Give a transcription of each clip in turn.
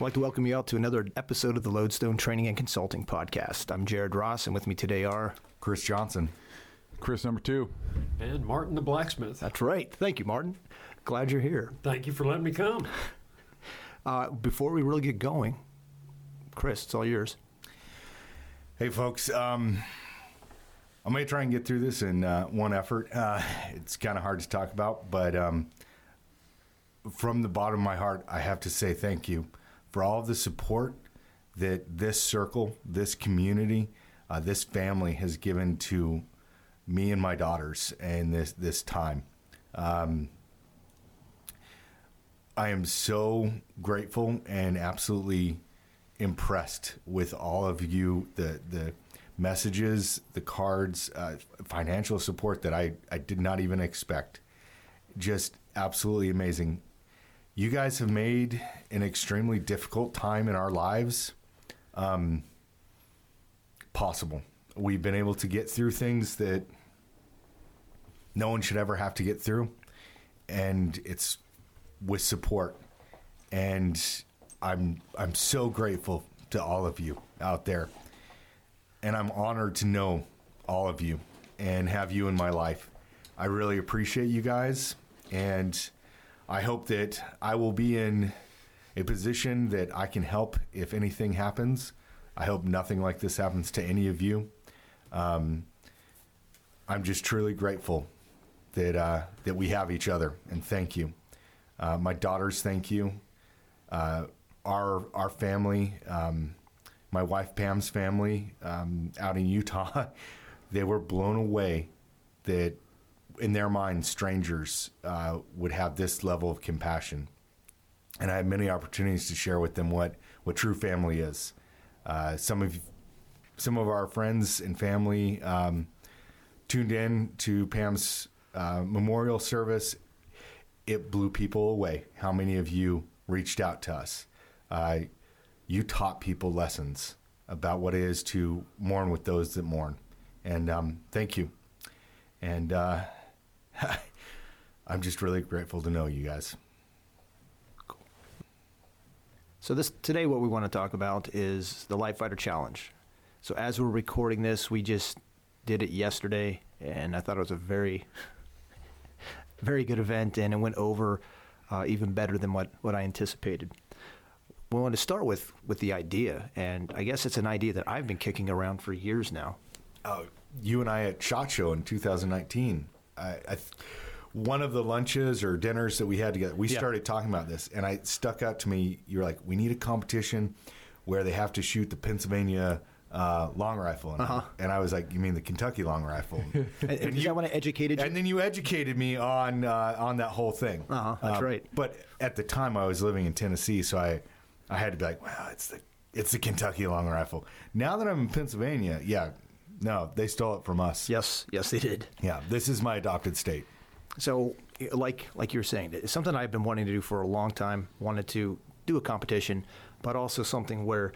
I'd like to welcome you out to another episode of the Lodestone Training and Consulting Podcast. I'm Jared Ross, and with me today are Chris Johnson. Chris number two. And Martin the blacksmith. That's right. Thank you, Martin. Glad you're here. Thank you for letting me come. Uh, before we really get going, Chris, it's all yours. Hey, folks. Um, I'm going to try and get through this in uh, one effort. Uh, it's kind of hard to talk about, but um, from the bottom of my heart, I have to say thank you for all of the support that this circle, this community, uh, this family has given to me and my daughters and this this time. Um, I am so grateful and absolutely impressed with all of you, the the messages, the cards, uh, financial support that I, I did not even expect. Just absolutely amazing you guys have made an extremely difficult time in our lives um, possible. We've been able to get through things that no one should ever have to get through, and it's with support. And I'm I'm so grateful to all of you out there, and I'm honored to know all of you and have you in my life. I really appreciate you guys, and I hope that I will be in a position that I can help if anything happens. I hope nothing like this happens to any of you. Um, I'm just truly grateful that uh, that we have each other, and thank you. Uh, my daughters, thank you. Uh, our our family, um, my wife Pam's family um, out in Utah, they were blown away that in their minds, strangers uh, would have this level of compassion. And I had many opportunities to share with them what, what true family is. Uh, some of some of our friends and family um, tuned in to Pam's uh, memorial service. It blew people away. How many of you reached out to us? Uh, you taught people lessons about what it is to mourn with those that mourn, and um, thank you. And uh, I'm just really grateful to know you guys. Cool. So this today, what we want to talk about is the Light Fighter Challenge. So as we're recording this, we just did it yesterday, and I thought it was a very, very good event, and it went over uh, even better than what, what I anticipated. We want to start with with the idea, and I guess it's an idea that I've been kicking around for years now. Uh, you and I at Shot Show in 2019 I, I one of the lunches or dinners that we had together, we yeah. started talking about this, and I stuck out to me. You're like, we need a competition where they have to shoot the Pennsylvania uh, long rifle, and, uh-huh. and, I was like, you mean the Kentucky long rifle? and, and you, want to educate you? And then you educated me on uh, on that whole thing. Uh-huh, that's uh, right. But at the time, I was living in Tennessee, so I I had to be like, well, it's the it's the Kentucky long rifle. Now that I'm in Pennsylvania, yeah, no, they stole it from us. Yes, yes, they did. Yeah, this is my adopted state. So, like like you were saying, it's something I've been wanting to do for a long time. Wanted to do a competition, but also something where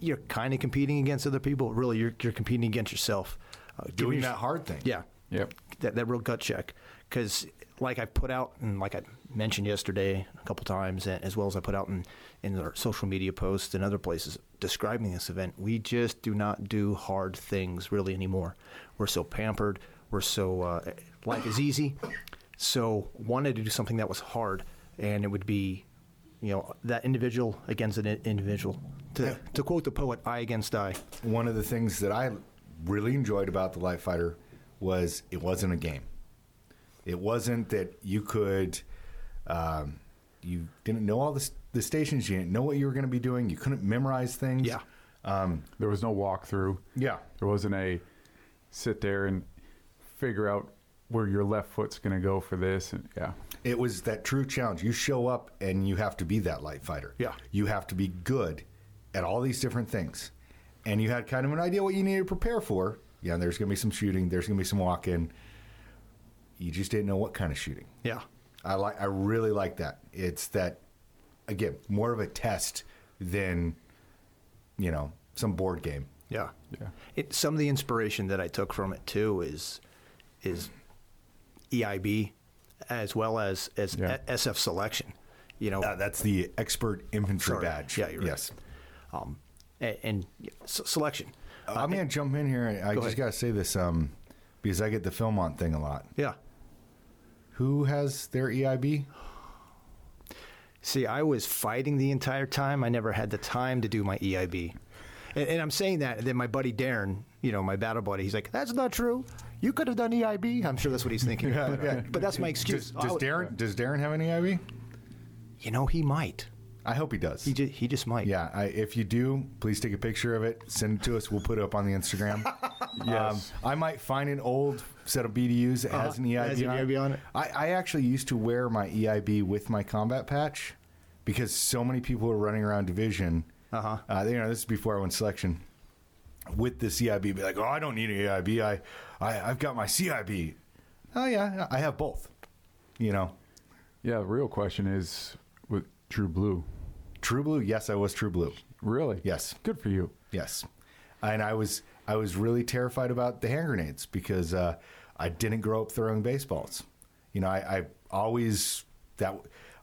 you're kind of competing against other people. Really, you're you're competing against yourself. Uh, Doing your, that hard thing. Yeah. Yep. That that real gut check because like I've put out and like I mentioned yesterday a couple times, as well as I put out in in our social media posts and other places describing this event, we just do not do hard things really anymore. We're so pampered. We're so uh, life is easy. So wanted to do something that was hard, and it would be, you know, that individual against an individual. To, to quote the poet, "I against I." One of the things that I really enjoyed about the Light Fighter was it wasn't a game it wasn't that you could, um, you didn't know all the, the stations, you didn't know what you were going to be doing, you couldn't memorize things. Yeah. Um, there was no walkthrough. Yeah. There wasn't a sit there and figure out where your left foot's going to go for this. And yeah. It was that true challenge. You show up and you have to be that light fighter. Yeah. You have to be good at all these different things. And you had kind of an idea what you needed to prepare for. Yeah, there's going to be some shooting, there's going to be some walk in you just didn't know what kind of shooting. Yeah. I like I really like that. It's that again, more of a test than you know, some board game. Yeah. Yeah. It, some of the inspiration that I took from it too is is EIB as well as as yeah. SF selection. you know, Uh, that's the expert infantry Sorry. badge. Yeah, you're right. yes. um, and, and s- selection. Uh, I'm gonna jump in here. I Go just ahead. gotta say this um, because I get the Philmont thing a lot. Yeah. Who has their EIB? See, I was fighting the entire time. I never had the time to do my EIB. And, and I'm saying that, and then my buddy Darren, you know, my battle buddy, he's like, "That's not true. You could have done EIB." I'm sure that's what he's thinking. Yeah, but, yeah. but that's my excuse. Does, does Darren does Darren have an EIB? You know, he might. I hope he does. He just, he just might. yeah, I, if you do, please take a picture of it, send it to us. We'll put it up on the Instagram. Yes. Um, I might find an old set of BDUs that has an. EIB, Has an on, EIB on it. I, I actually used to wear my EIB with my combat patch because so many people were running around division. Uh-huh. Uh, you know, this is before I went selection. With the CIB, be like, oh, I don't need an EIB. I, I, I've got my CIB. Oh yeah, I have both. You know, Yeah, the real question is with True Blue. True Blue. Yes, I was True Blue. Really? Yes. Good for you. Yes, and I was I was really terrified about the hand grenades because uh, I didn't grow up throwing baseballs. You know, I, I always that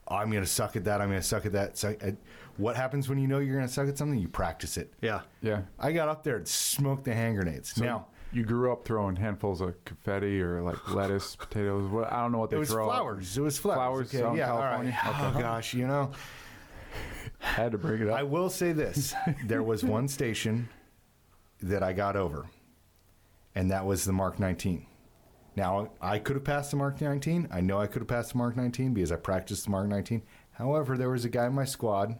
"Oh, I'm going to suck at that. I'm going to suck at that. So, uh, what happens when you know you're going to suck at something? You practice it. Yeah. Yeah. I got up there and smoked the hand grenades. So now you grew up throwing handfuls of confetti or like lettuce, potatoes. What I don't know what they it was throw. flowers. It was flowers. Flowers out in yeah. all right. California? Oh gosh, you know. Had to bring it up. I will say this: there was one station that I got over, and that was the Mark 19. Now I could have passed the Mark 19. I know I could have passed the Mark 19 because I practiced the Mark 19. However, there was a guy in my squad,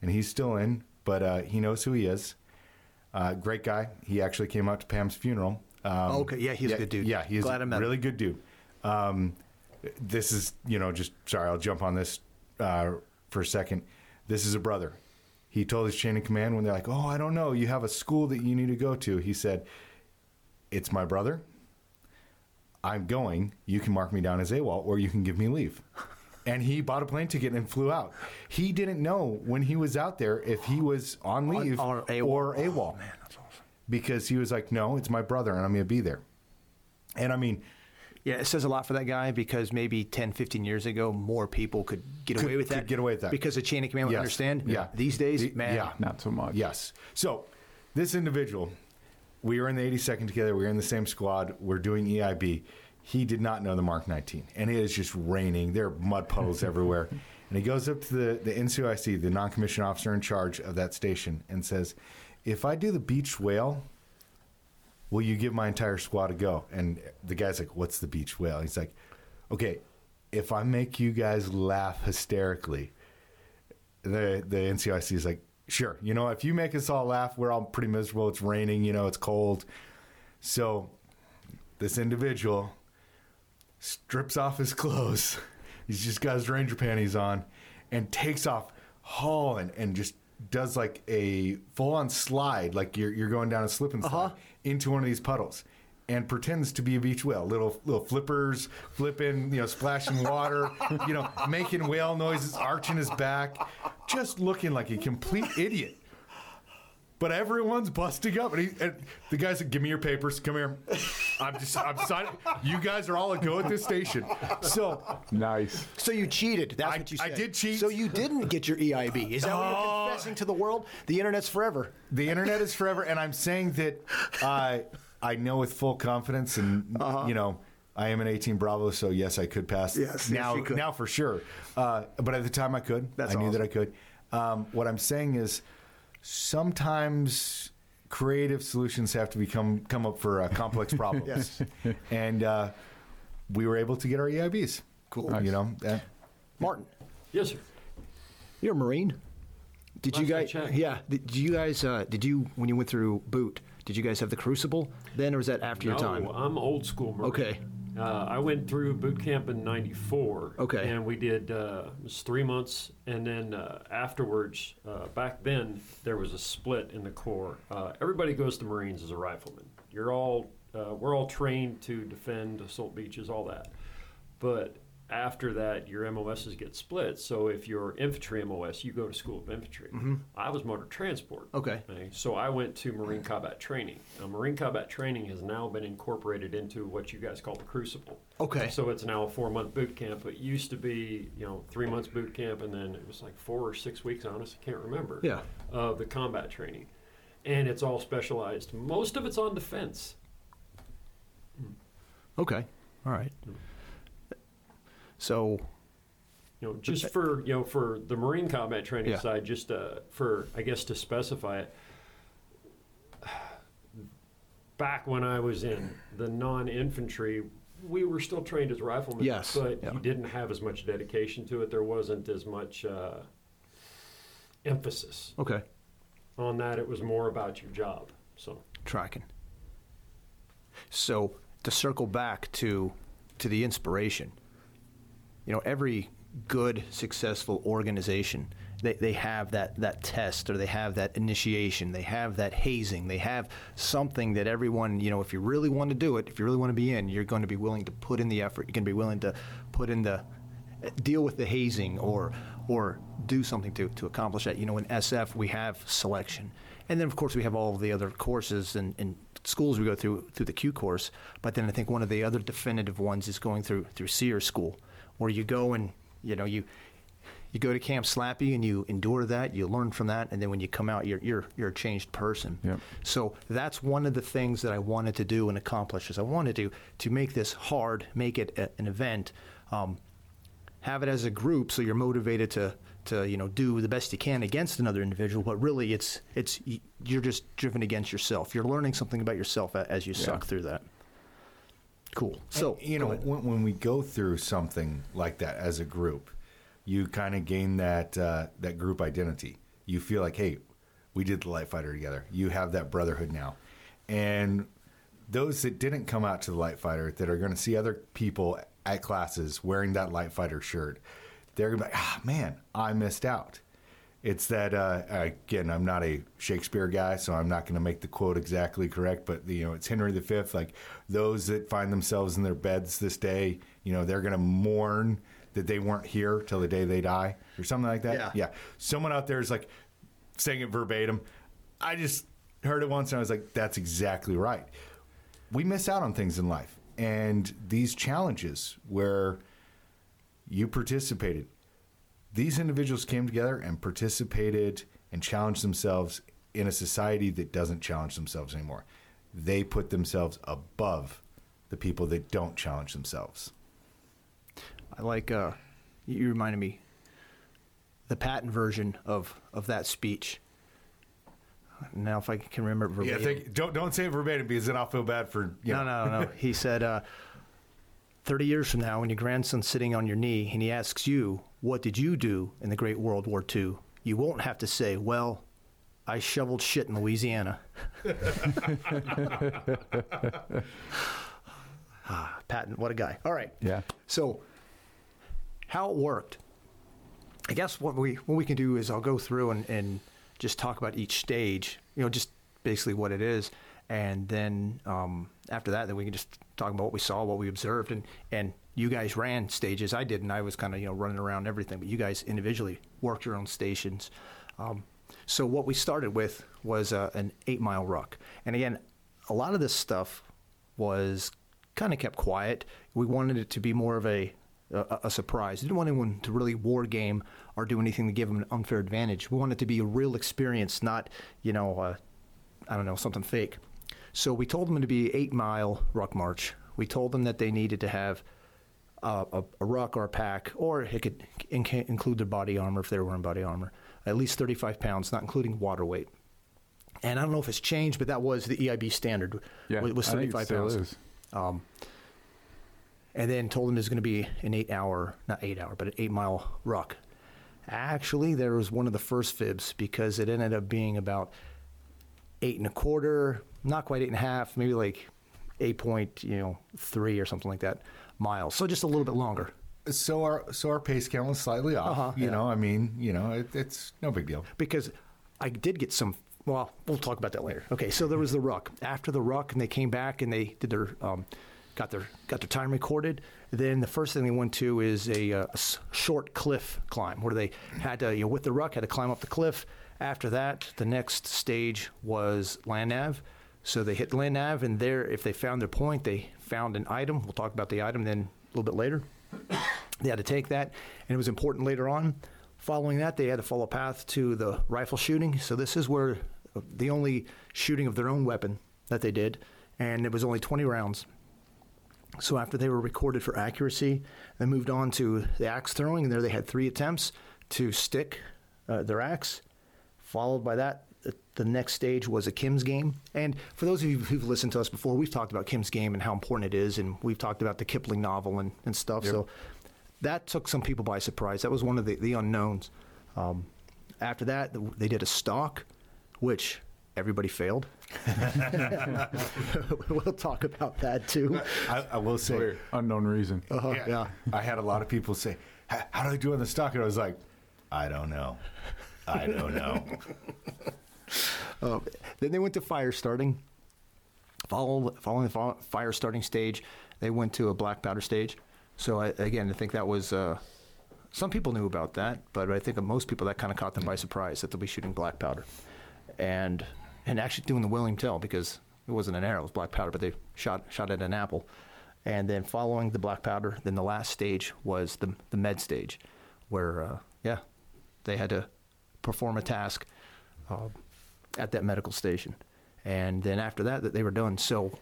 and he's still in, but uh, he knows who he is. Uh, great guy. He actually came out to Pam's funeral. Um, Okay, yeah, he's a good dude. Yeah, he's Glad I a met him. really good dude. Um, this is, you know, just sorry, I'll jump on this uh, for a second. This is a brother. He told his chain of command when they're like, "Oh, I don't know, you have a school that you need to go to." He said, "It's my brother. I'm going. You can mark me down as AWOL, or you can give me leave." And he bought a plane ticket and flew out. He didn't know when he was out there if he was on On- leave on AWOL. or AWOL Man, that's awesome. because he was like, "No, it's my brother, and I'm going to be there." And I mean, Yeah, it says a lot for that guy because maybe 10, 15 years ago, more people could get Could- away with could that. get away with that. Because the chain of command would Yes. understand. Yeah. These days, The- man. yeah. Not so much. Yes. So this individual, we were in the 82nd together. We were in the same squad. We're doing EIB. He did not know the Mark 19, and it is just raining. There are mud puddles everywhere. And he goes up to the the NCOIC, the non-commissioned officer in charge of that station, and says, "If I do the beach whale." Will you give my entire squad a go? And the guy's like, What's the beach whale? He's like, Okay, if I make you guys laugh hysterically, the the NCIC is like, sure, you know, if you make us all laugh, we're all pretty miserable. It's raining, you know, it's cold. So this individual strips off his clothes. He's just got his ranger panties on and takes off hauling and just does like a full on slide, like you're you're going down a slip and slide Uh-huh. into one of these puddles. And pretends to be a beach whale, little little flippers, flipping, you know, splashing water, you know, making whale noises, arching his back, just looking like a complete idiot. But everyone's busting up, and, he, and the guy's like, "Give me your papers. Come here. I'm just, I'm signing. You guys are all a go at this station." So Nice. So you cheated. That's I- what you said. I did cheat. So you didn't get your EIB. Is that what you're Oh. confessing to the world? The internet's forever. the internet is forever, and I'm saying that I, I know with full confidence, and you know, I am an 18 Bravo, so yes, I could pass. Yes, yes, now, you could. now for sure. Uh, but at the time, I could. That's I knew that. I could. Um, what I'm saying is, sometimes creative solutions have to become come up for uh, complex problems. Yes. and uh, we were able to get our EIBs. Cool. Nice. You know, uh, Martin, Yes, sir. you're a Marine. Did you Last I guys? Yeah. Did you guys? Uh, did you when you went through boot? Did you guys have the crucible then, or was that after no, your time? I'm old school Marine. Okay. Uh, I went through boot camp in '94. Okay. And we did uh, it was three months, and then uh, afterwards, uh, back then there was a split in the Corps. Uh, everybody goes to Marines as a rifleman. You're all uh, we're all trained to defend assault beaches, all that. But after that, your MOSs get split. So if you're infantry MOS, you go to School of Infantry. Mm-hmm. I was motor transport. Okay. So I went to Marine Combat Training. Now, Marine Combat Training has now been incorporated into what you guys call the Crucible. Okay. So it's now a four month boot camp. It used to be, you know, three months boot camp, and then it was like four or six weeks. Honest, I can't remember. Yeah. Of the combat training, and it's all specialized. Most of it's on defense. Okay. All right. Mm. So You know, just for you know, for the Marine combat training Yeah. side, just uh, for I guess to specify it. Back when I was in the non-infantry, we were still trained as riflemen. Yes, but yeah. you didn't have as much dedication to it. There wasn't as much uh, emphasis okay, on that. It was more about your job. So tracking. So to circle back to to the inspiration, you know, every good, successful organization, they, they have that, that test or they have that initiation, they have that hazing, they have something that everyone, you know, if you really want to do it, if you really want to be in, you're going to be willing to put in the effort. You're going to be willing to put in the eh, deal with the hazing or or do something to, to accomplish that. You know, in SF we have selection, and then of course we have all the other courses and, and schools we go through through the Q course. But then I think one of the other definitive ones is going through through SERE school, where you go and you know you you go to Camp Slappy and you endure that, you learn from that, and then when you come out, you're you're you're a changed person. Yep. So that's one of the things that I wanted to do and accomplish. Is I wanted to to make this hard, make it a, an event, um, have it as a group, so you're motivated to to you know do the best you can against another individual. But really, it's it's you're just driven against yourself. You're learning something about yourself as you suck through that. Cool. So And, you know, when, when we go through something like that as a group, you kind of gain that uh, that group identity. You feel like, hey, we did the light fighter together. You have that brotherhood now, and those that didn't come out to the light fighter that are going to see other people at classes wearing that light fighter shirt, they're going to be like, ah, man, I missed out. It's that uh, again. I'm not a Shakespeare guy, so I'm not going to make the quote exactly correct. But you know, it's Henry V. Like those that find themselves in their beds this day, you know, they're going to mourn that they weren't here till the day they die, or something like that. Yeah. yeah. Someone out there is like saying it verbatim. I just heard it once and I was like, that's exactly right. We miss out on things in life, and these challenges where you participated these individuals came together and participated and challenged themselves in a society that doesn't challenge themselves anymore. They put themselves above the people that don't challenge themselves. I like uh, you reminded me the Patton version of of that speech. Now, if I can remember it Yeah, verbatim. think, don't don't say it verbatim because then I'll feel bad for you No, know. no, no. He said, uh, 30 years from now, when your grandson's sitting on your knee and he asks you, What did you do in the Great World War II? You won't have to say, Well, I shoveled shit in Louisiana. ah, Patton, what a guy. All right. Yeah. So, how it worked. I guess what we what we can do is I'll go through and, and just talk about each stage. You know, just basically what it is, and then um, after that, then we can just talk about what we saw, what we observed, and and you guys ran stages. I didn't. I was kind of you know running around everything, but you guys individually worked your own stations. Um, so what we started with was uh, an eight mile ruck, and again, a lot of this stuff was kind of kept quiet. We wanted it to be more of a a, a surprise. Didn't want anyone to really war game or do anything to give them an unfair advantage. We wanted it to be a real experience, not you know, uh, I don't know, something fake. So we told them to be eight mile ruck march. We told them that they needed to have uh, a, a ruck or a pack, or it could inca- include their body armor if they were wearing body armor, at least 35 pounds, not including water weight. And I don't know if it's changed, but that was the EIB standard. Yeah. was, was I think it 35 still pounds is. and then told them there's going to be an eight hour, not eight hour, but an eight mile ruck. Actually, there was one of the first fibs because it ended up being about eight and a quarter, not quite eight and a half, maybe like eight point, you know, three or something like that miles. So just a little bit longer. So our so our pace count was slightly off. Uh-huh, you yeah. know, I mean, you know, it, it's no big deal. because I did get some. Well, we'll talk about that later. Okay, so there was the ruck. After the ruck, and they came back and they did their um, got their got their time recorded. Then the first thing they went to is a, uh, a short cliff climb where they had to, you know, with the ruck, had to climb up the cliff. After that, the next stage was land nav. So they hit land nav, and there, if they found their point, they found an item. We'll talk about the item then a little bit later. They had to take that, and it was important later on. Following that, they had to follow a path to the rifle shooting. So this is where the only shooting of their own weapon that they did, and it was only 20 rounds. So after they were recorded for accuracy, they moved on to the axe throwing, and there they had three attempts to stick uh, their axe. Followed by that, the, the next stage was a Kim's game. And for those of you who've listened to us before, we've talked about Kim's game and how important it is, and we've talked about the Kipling novel and, and stuff. So that took some people by surprise. That was one of the, the unknowns. Um, after that, they did a stock, which everybody failed. we'll talk about that too. I, I will say, For unknown reason. Uh-huh, yeah. I had a lot of people say, "How do I do on the stock?" And I was like, "I don't know. I don't know." Uh, then they went to fire starting. Follow, following the fire starting stage, they went to a black powder stage. So I, again, I think that was uh, some people knew about that, but I think most people that kind of caught them by surprise that they'll be shooting black powder, and and actually doing the William Tell because it wasn't an arrow, it was black powder, but they shot shot at an apple, and then following the black powder, then the last stage was the the med stage, where uh, yeah, they had to perform a task. Uh, at that medical station. And then after that, that they were done. So,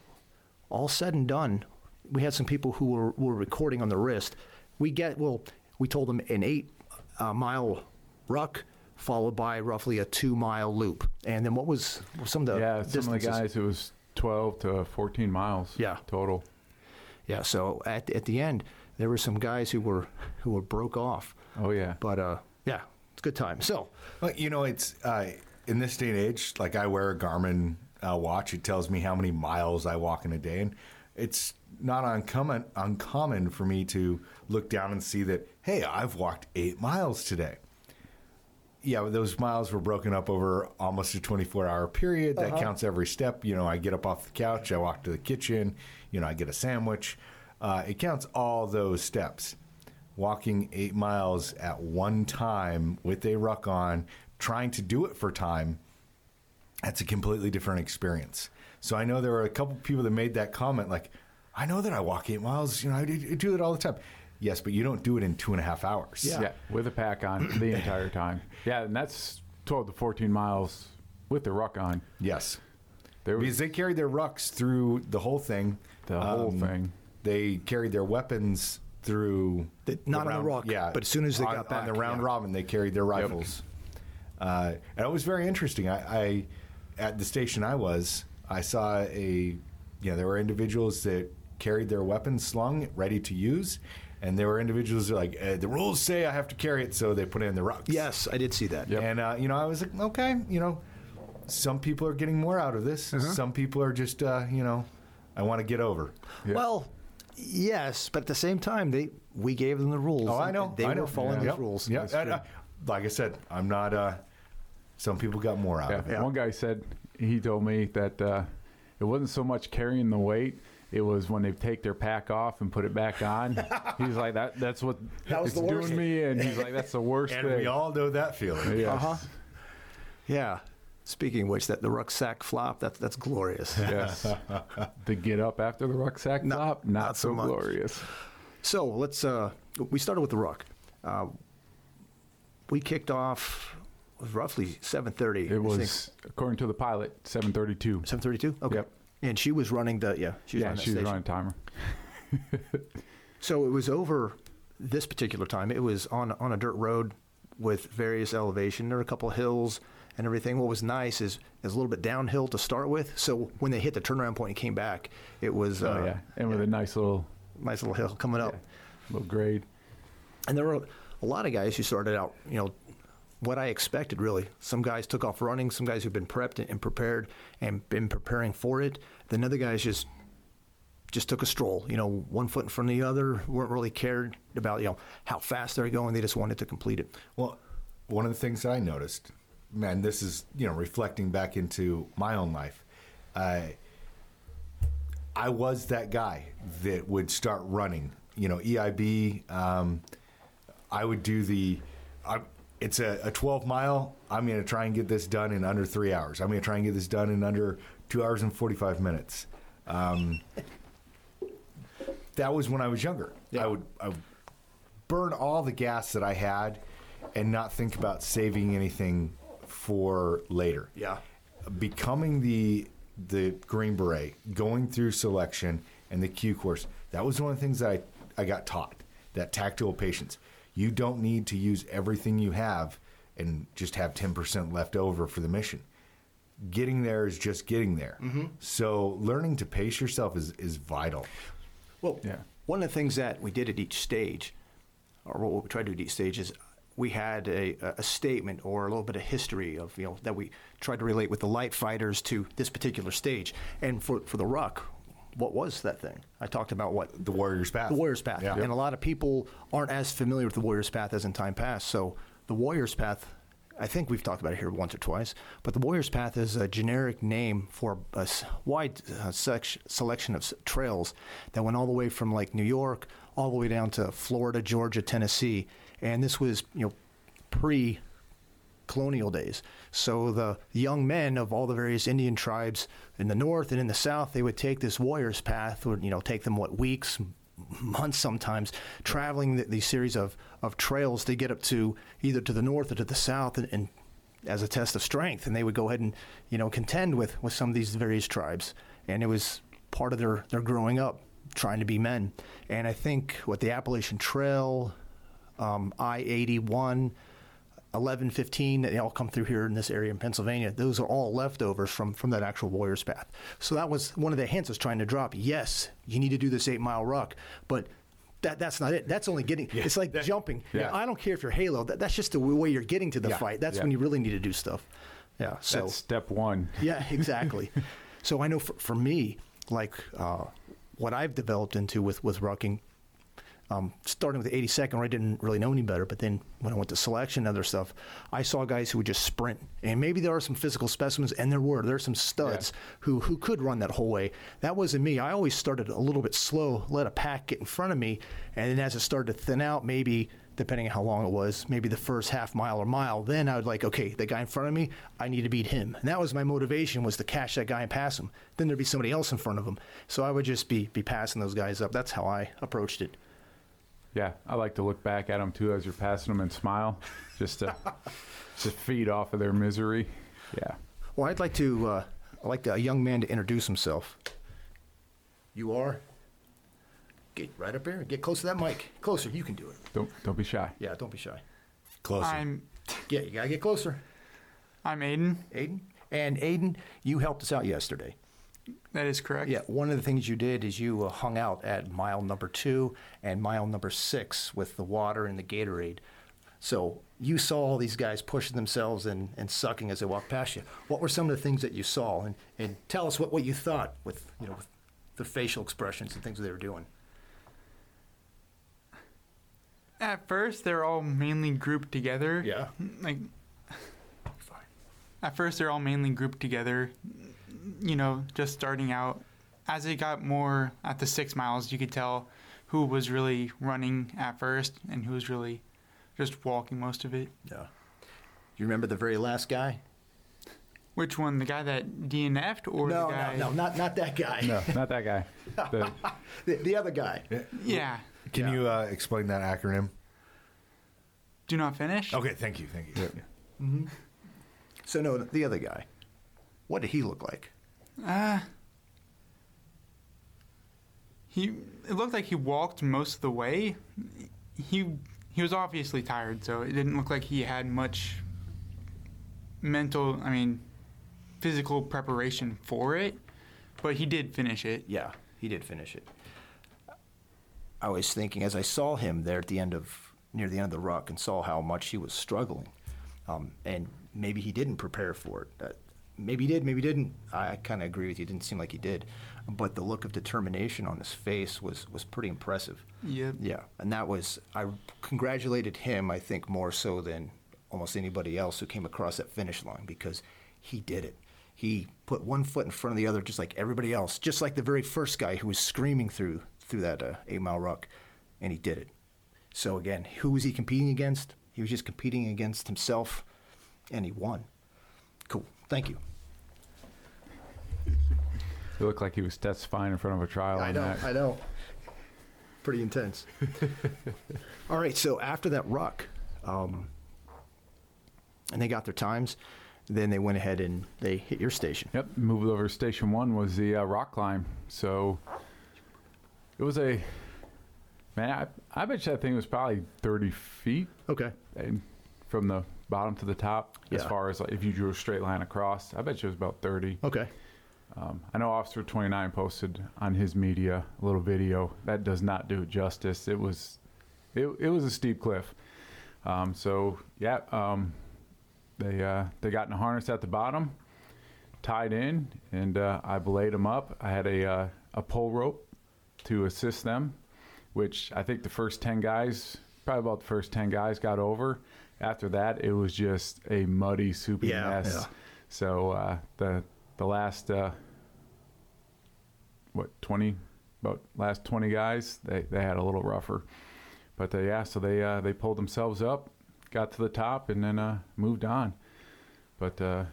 all said and done, we had some people who were, were recording on the wrist. We get well, we told them an eight uh, mile ruck followed by roughly a two mile loop. And then what was some of the yeah, some of the guys, it was 12 to 14 miles. Yeah. Total. Yeah. So at at the end, there were some guys who were who were broke off. Oh, yeah. But uh, yeah, it's a good time. So Well, you know, it's uh, in this day and age. Like I wear a Garmin uh, watch; it tells me how many miles I walk in a day, and it's not uncommon uncommon for me to look down and see that. Hey, I've walked eight miles today. Yeah, those miles were broken up over almost a 24 hour period. That counts every step. You know, I get up off the couch, I walk to the kitchen, you know, I get a sandwich. Uh, it counts all those steps. Walking eight miles at one time with a ruck on, trying to do it for time, that's a completely different experience. So I know there were a couple people that made that comment, like, I know that I walk eight miles, you know, I do, I it all the time. Yes, but you don't do it in two and a half hours. Yeah. with a pack on the entire time. Yeah, and that's 12 to 14 miles with the ruck on. Yes. There Because they carried their rucks through the whole thing. the whole Um, thing. They carried their weapons through. The- not on the round, ruck, yeah. but as soon as they on, got back, on the round yeah. robin, they carried their rifles. Uh, and it was very interesting. I, I, at the station I was, I saw a, you know, there were individuals that carried their weapons slung, ready to use, and there were individuals that were like, uh, the rules say I have to carry it, so they put it in the rucks. yes, I did see that. Yep. And uh, you know, I was like, okay, you know, some people are getting more out of this. Uh-huh. Some people are just, uh, you know, I want to get over. Yeah. Well, yes, but at the same time, they we gave them the rules. Oh, I know. They I know. were following yeah. those rules. Yeah. That's And, true. like I said, I'm not. Uh, some people got more out Yeah. of it. Yeah. One guy said, he told me that uh, it wasn't so much carrying the weight. It was when they take their pack off and put it back on. he's like that. That's what That was it's the worst. doing me, and he's like, that's the worst And thing. we all know that feeling. Yes. Uh-huh. Yeah. Speaking of which, that the rucksack flop, that's that's glorious. Yes. the get up after the rucksack Not- flop, not, not so so, much. glorious. So let's. Uh, we started with the ruck. Uh, we kicked off was roughly seven thirty. It was according to the pilot, seven thirty-two. seven thirty-two. Okay. Yep. And she was running the yeah. She was Yeah, running she was running timer. So it was over this particular time. It was on on a dirt road with various elevation. There were a couple of hills and everything. What was nice is was a little bit downhill to start with. So when they hit the turnaround point and came back, it was Oh uh, yeah, and with a nice little, nice little hill coming up. little grade. And there were a lot of guys who started out, you know, what I expected really. Some guys took off running, some guys who've been prepped and prepared and been preparing for it. Then other guys just just took a stroll, you know, one foot in front of the other, weren't really cared about, you know, how fast they're going. They just wanted to complete it. Well, one of the things that I noticed, man, this is you know reflecting back into my own life. Uh, I was that guy that would start running. You know, EIB. Um, I would do the. I, it's a, a 12 mile. I'm going to try and get this done in under three hours. I'm going to try and get this done in under two hours and 45 minutes. Um, that was when I was younger. Yeah. I would I would burn all the gas that I had and not think about saving anything for later. Yeah. Becoming the the Green Beret, going through selection and the Q course, that was one of the things that I, I got taught. That tactile patience. You don't need to use everything you have and just have 10% left over for the mission. Getting there is just getting there. Mm-hmm. So learning to pace yourself is, is vital. Well, Yeah. one of the things that we did at each stage, or what we tried to do at each stage, is we had a, a statement or a little bit of history of you know that we tried to relate with the light fighters to this particular stage. And for for the ruck, what was that thing? I talked about what The Warrior's Path. the Warrior's Path, Yeah. and a lot of people aren't as familiar with the Warrior's Path as in time past. So the Warrior's Path. I think we've talked about it here once or twice, but the Warrior's Path is a generic name for a wide uh, selection of trails that went all the way from like New York all the way down to Florida, Georgia, Tennessee, and this was you know pre colonial days. So the young men of all the various Indian tribes in the north and in the south, they would take this warrior's path, would you know take them what weeks, months sometimes, traveling th these series of of trails to get up to either to the north or to the south, and, and as a test of strength, and they would go ahead and you know contend with with some of these various tribes, and it was part of their their growing up trying to be men. And I think what the Appalachian Trail, um, I eighty one. 11, 15, they all come through here in this area in Pennsylvania. Those are all leftovers from, from that actual Warrior's Path. So that was one of the hints I was trying to drop. Yes, you need to do this eight mile ruck, but that, that's not it. That's only getting, it's like jumping. Yeah. I don't care if you're Halo, that, that's just the way you're getting to the Yeah. fight. That's Yeah. when you really need to do stuff. Yeah. So That's step one. yeah, exactly. so I know for, for me, like uh, what I've developed into with with rucking, um, starting with the 82nd, where I didn't really know any better, but then when I went to selection and other stuff, I saw guys who would just sprint. And maybe there are some physical specimens, and there were. There are some studs who, who could run that whole way. That wasn't me. I always started a little bit slow, let a pack get in front of me, and then as it started to thin out, maybe depending on how long it was, maybe the first half mile or mile, then I would like, okay, the guy in front of me, I need to beat him. And that was my motivation was to catch that guy and pass him. Then there'd be somebody else in front of him. So I would just be be passing those guys up. That's how I approached it. Yeah, I like to look back at them too as you're passing them and smile, just to just feed off of their misery. Yeah. Well, I'd like to, uh, I'd like a young man to introduce himself. You are? Get right up there. And get close to that mic. Closer. You can do it. Don't don't be shy. Yeah, don't be shy. Closer. I'm Yeah, you gotta get closer. I'm Aiden. Aiden? And Aiden, you helped us out yesterday. That is correct. Yeah, one of the things you did is you uh, hung out at mile number two and mile number six with the water and the Gatorade. So you saw all these guys pushing themselves and, and sucking as they walked past you. What were some of the things that you saw? And, and tell us what, what you thought with, you know, with the facial expressions and things they were doing. At first, they're all mainly grouped together. Yeah. Like at first, they're all mainly grouped together. You know, just starting out. As it got more at the six miles, you could tell who was really running at first and who was really just walking most of it. Yeah. You remember the very last guy? Which one? The guy that DNF'd or no, the guy? no, no, not, not that guy. No, not that guy. The, The, the other guy. Yeah. Can Yeah. you uh, explain that acronym? Do not finish. Okay, thank you, thank you. So, no, the other guy. What did he look like? Uh, he it looked like he walked most of the way. He he was obviously tired, so it didn't look like he had much mental, I mean, physical preparation for it. But he did finish it. Yeah, he did finish it. I was thinking as I saw him there at the end of near the end of the ruck and saw how much he was struggling, um, and maybe he didn't prepare for it. Maybe he did, maybe he didn't. I, kind of agree with you. It didn't seem like he did, but the look of determination on his face was was pretty impressive. Yep. Yeah, and that was I congratulated him. I think more so than almost anybody else who came across that finish line because he did it. He put one foot in front of the other, just like everybody else, just like the very first guy who was screaming through through that uh, eight mile ruck, and he did it. So again, who was he competing against? He was just competing against himself, and he won. Cool. Thank you. It looked like he was testifying in front of a trial. I on know. that. I know. Pretty intense. All right. So after that ruck, um, and they got their times, then they went ahead and they hit your station. Yep, moved over to station one was the uh, rock climb. So it was a man. I, I bet you that thing was probably thirty feet Okay. and from the bottom to the top. As far as like, if you drew a straight line across, I bet you it was about thirty. Okay. Um, I know Officer Twenty Nine posted on his media a little video that does not do it justice. It was, it, it was a steep cliff. Um, so yeah, um, they uh, they got in a harness at the bottom, tied in, and uh, I belayed them up. I had a uh, a pole rope to assist them, which I think the first ten guys, probably about the first ten guys, got over. After that, it was just a muddy, soupy Yeah, mess. yeah. So uh, the the last uh, what twenty about last twenty guys they, they had a little rougher, but uh, yeah so they uh, they pulled themselves up, got to the top and then uh, moved on, but uh,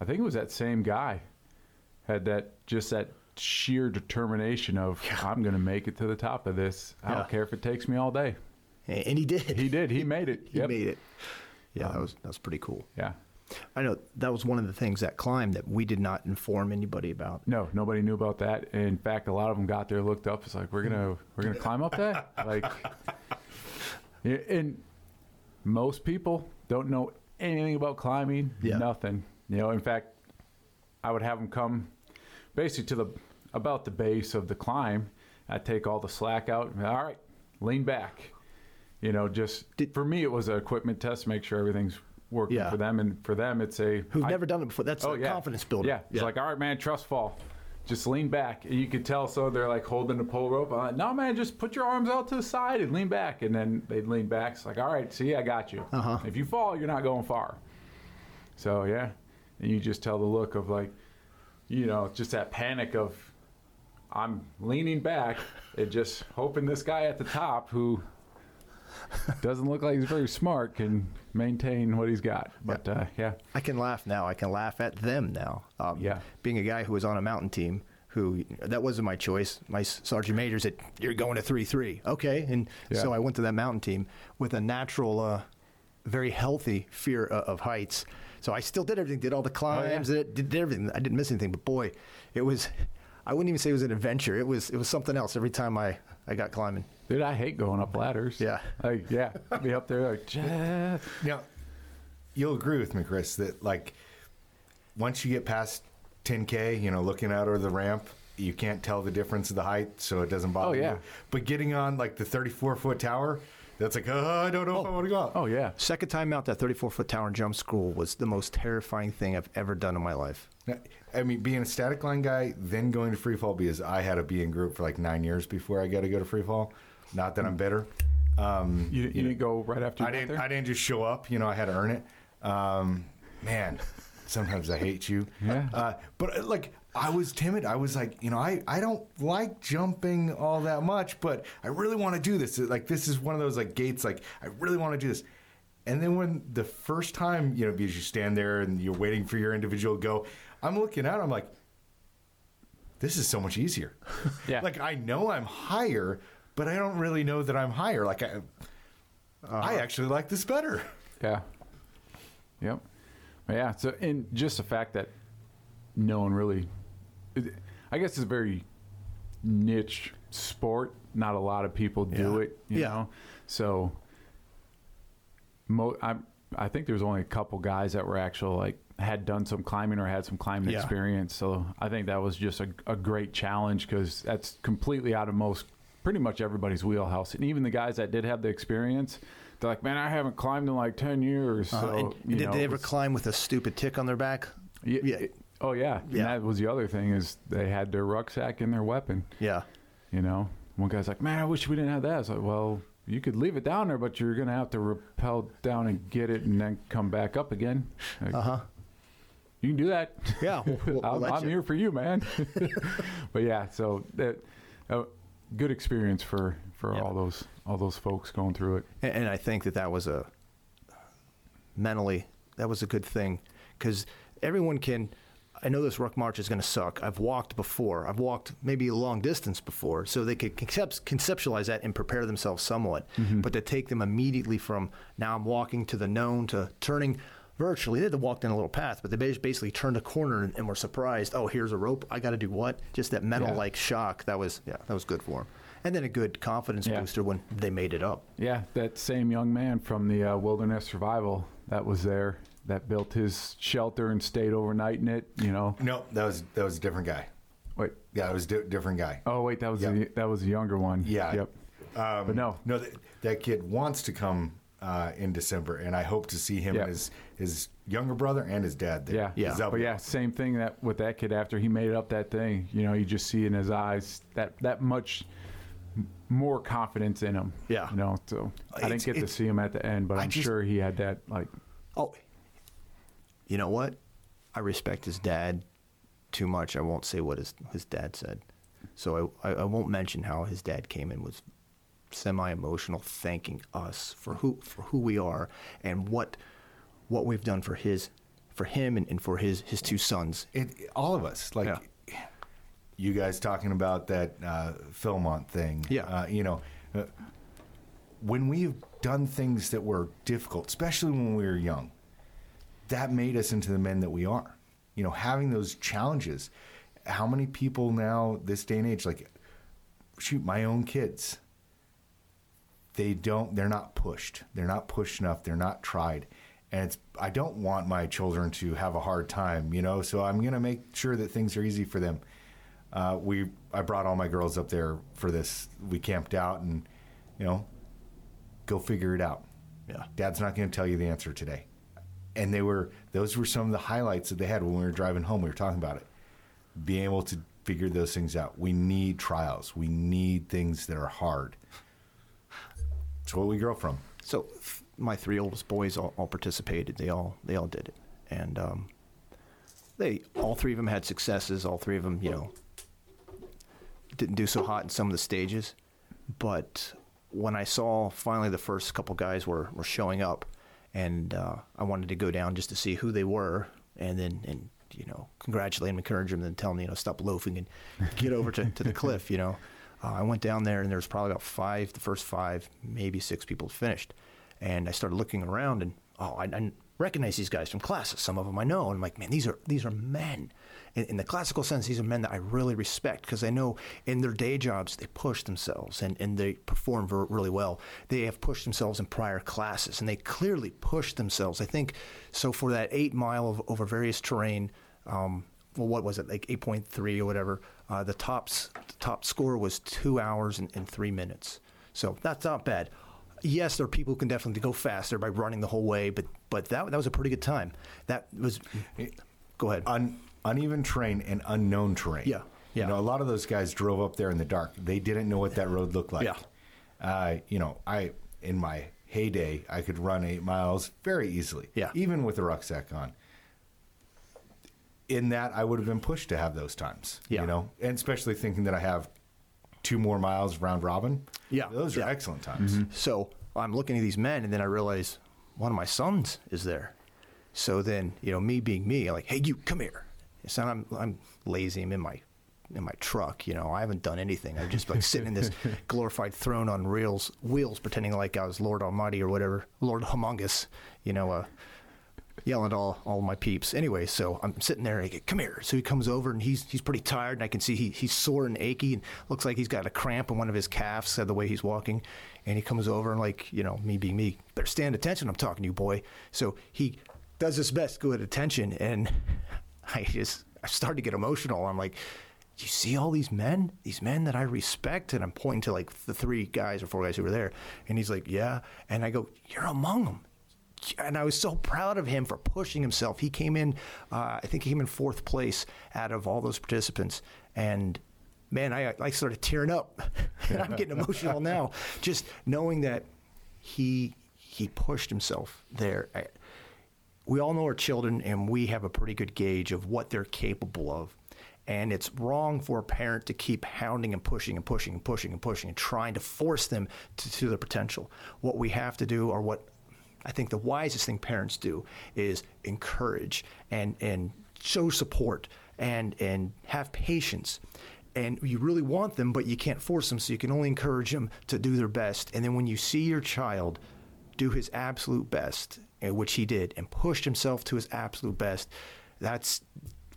I think it was that same guy had that just that sheer determination of I'm going to make it to the top of this. I Yeah. don't care if it takes me all day. And, he did. He did. He made it. He Yep. made it. Yeah, that um, was that was pretty cool. Yeah. I know that was one of the things that climb that we did not inform anybody about. No, nobody knew about that. In fact, a lot of them got there, looked up. It's like we're gonna we're gonna climb up that. Like, and most people don't know anything about climbing. Yeah. Nothing. You know. In fact, I would have them come basically to the about the base of the climb. I take all the slack out. and, All right, lean back. You know, just Did- for me, it was an equipment test, make sure everything's working Yeah. for them, and for them, it's a Who've I- never done it before? That's Oh a yeah, confidence builder. Yeah, it's like all right, man, trust fall. Just lean back. And you could tell. So they're like holding the pole rope. I'm like, no, man, just put your arms out to the side and lean back. And then they'd lean back. It's like, all right, see, I got you. Uh-huh. If you fall, you're not going far. So yeah, and you just tell the look of like, you know, just that panic of, I'm leaning back and just hoping this guy at the top who doesn't look like he's very smart can maintain what he's got. But uh, yeah, I can laugh now. I can laugh at them now. Um, Yeah. Being a guy who was on a mountain team, who that wasn't my choice. My sergeant major said, "You're going to three three, Okay, and Yeah. so I went to that mountain team with a natural, uh, very healthy fear of, of heights. So I still did everything. Did all the climbs. did, did everything. I didn't miss anything. But boy, it was. I wouldn't even say it was an adventure. It was. It was something else every time I I got climbing. Dude, I hate going up ladders. Yeah. Like, yeah. Be up there like, Jeff. Now, you'll agree with me, Chris, that like once you get past 10k, you know, looking out over the ramp, you can't tell the difference of the height, so it doesn't bother Oh, yeah. you. But getting on like the 34 foot tower, that's like, oh, I don't know if I want to go up. Oh, yeah. Second time out, that 34 foot tower and jump school was the most terrifying thing I've ever done in my life. I mean, being a static line guy, then going to free fall because I had to be in group for like nine years before I got to go to free fall. Not that I'm bitter. Um, You, you, you didn't go right after you I got didn't. there? I didn't just show up. You know, I had to earn it. Um, man, sometimes I hate you. Yeah. Uh, but uh, like, I was timid. I was like, you know, I I don't like jumping all that much, but I really want to do this. Like, this is one of those like gates. Like, I really want to do this. And then when the first time, you know, because you stand there and you're waiting for your individual go, I'm looking out. I'm like, this is so much easier. Yeah. like I know I'm higher, but I don't really know that I'm higher. Like I, I uh-huh. actually like this better. Yeah. Yep. Yeah. So, and just the fact that no one really, I guess it's a very niche sport. Not a lot of people do Yeah. it, you Yeah. know? So, mo- I, I think there's only a couple guys that were actual like had done some climbing or had some climbing Yeah. experience. So I think that was just a, a great challenge because that's completely out of most, pretty much everybody's wheelhouse. And even the guys that did have the experience, they're like, man, I haven't climbed in like 10 years. Uh, So, did know, they ever climb with a stupid tick on their back? Yeah. Yeah. Oh, yeah. Yeah. And that was the other thing is they had their rucksack and their weapon, Yeah. you know? One guy's like, man, I wish we didn't have that. I was like, well, you could leave it down there, but you're going to have to rappel down and get it and then come back up again. Like, Uh huh. you can do that. Yeah, we'll- we'll I'm, I'm here for you, man. but yeah, so that uh, good experience for for Yeah. all those all those folks going through it. And, and I think that that was a mentally that was a good thing because everyone can. I know this ruck march is going to suck. I've walked before. I've walked maybe a long distance before, so they could concept, conceptualize that and prepare themselves somewhat. But to take them immediately from now I'm walking to the known to turning virtually, they had to walk down a little path, but they basically turned a corner and, and were surprised. Oh, here's a rope. I got to do what? Just that mental Yeah. like shock. That was yeah, that was good for them. And then a good confidence Yeah. booster when they made it up. Yeah, that same young man from the uh, Wilderness Survival that was there that built his shelter and stayed overnight in it. You know. No, that was that was a different guy. Wait. Yeah, it was a di- different guy. Oh wait, that was the, that was a younger one. Yeah. Yep. Um, But no. no, that, that kid wants to come uh, in December, and I hope to see him Yeah. and his his younger brother and his dad there. Yeah, Yeah. But yeah, same thing that with that kid after he made up that thing. You know, you just see in his eyes that that much m- more confidence in him. Yeah. You know, so I It's- didn't get to it's- see him at the end, but I I'm just- sure he had that like. Oh, you know what? I respect his dad too much. I won't say what his his dad said, so I I, I won't mention how his dad came in was semi emotional, thanking us for who for who we are and what what we've done for his for him and, and for his his two sons. it, all of us like Yeah. you guys talking about that uh, Philmont thing. Yeah. uh, you know, uh, when we've done things that were difficult, especially when we were young, that made us into the men that we are. You know, having those challenges. How many people now, this day and age, like, shoot, my own kids, they don't, they're not pushed. They're not pushed enough. They're not tried. And it's, I don't want my children to have a hard time, you know, so I'm going to make sure that things are easy for them. Uh, we, I brought all my girls up there for this. We camped out and, you know, go figure it out. Yeah. Dad's not going to tell you the answer today. And they were those were some of the highlights that they had when we were driving home. We were talking about it. Being able to figure those things out. We need trials. We need things that are hard. It's what we grow from. So my three oldest boys all, all participated. They all they all did it, and um, they all three of them had successes. All three of them, you know, didn't do so hot in some of the stages, but when I saw finally the first couple guys were were showing up, and uh, I wanted to go down just to see who they were, and then and you know congratulate them, encourage them, and then tell them you know stop loafing and get over to, to the cliff. You know, uh, I went down there and there was probably about five, the first five, maybe six people finished, and I started looking around and oh I, I recognize these guys from classes. Some of them I know, and I'm like man these are these are men. In, in the classical sense, these are men that I really respect because I know in their day jobs they push themselves and, and they perform ver- really well. They have pushed themselves in prior classes and they clearly pushed themselves. I think so for that eight mile of, over various terrain. Um, well, what was it like 8.3 or whatever? Uh, the tops the top score was two hours and, and three minutes. So that's not bad. Yes, there are people who can definitely go faster by running the whole way, but but that that was a pretty good time. That was. Go ahead. Un, uneven terrain and unknown terrain. Yeah, yeah. You know, a lot of those guys drove up there in the dark. They didn't know what that road looked like. Yeah. Uh, you know, I in my heyday, I could run eight miles very easily. Yeah. Even with a rucksack on. In that, I would have been pushed to have those times. Yeah. You know, and especially thinking that I have two more miles round robin. Yeah, Those are yeah. Mm-hmm. excellent times. So I'm looking at these men, and then I realize one of my sons is there. So then, you know, me being me, I'm like, "Hey, you, come here." So I'm I'm lazy. I'm in my in my truck. You know, I haven't done anything. I'm just like sitting in this glorified throne on reels, wheels, pretending like I was Lord Almighty or whatever, Lord Humungus. You know, uh, yelling at all, all my peeps. Anyway, so I'm sitting there. I get, come here. So he comes over and he's he's pretty tired, and I can see he, he's sore and achy, and looks like he's got a cramp in one of his calves. uh, The way he's walking, and he comes over and like you know me being me, better stand attention. I'm talking to you, boy. So he does his best good attention, and I just I started to get emotional. I'm like. Do you see all these men? These men that I respect, and I'm pointing to like the three guys or four guys who were there, and he's like, "Yeah," and I go, "You're among them." and I was so proud of him for pushing himself. He came in, uh, I think he came in fourth place out of all those participants, and man, I I started tearing up, and I'm getting emotional now, just knowing that he he pushed himself there. I, we all know our children, and we have a pretty good gauge of what they're capable of. And it's wrong for a parent to keep hounding and pushing and pushing and pushing and pushing and trying to force them to, to their potential. What we have to do, or what I think the wisest thing parents do, is encourage and, and show support and, and have patience. And you really want them, but you can't force them, so you can only encourage them to do their best. And then when you see your child do his absolute best, which he did, and pushed himself to his absolute best, that's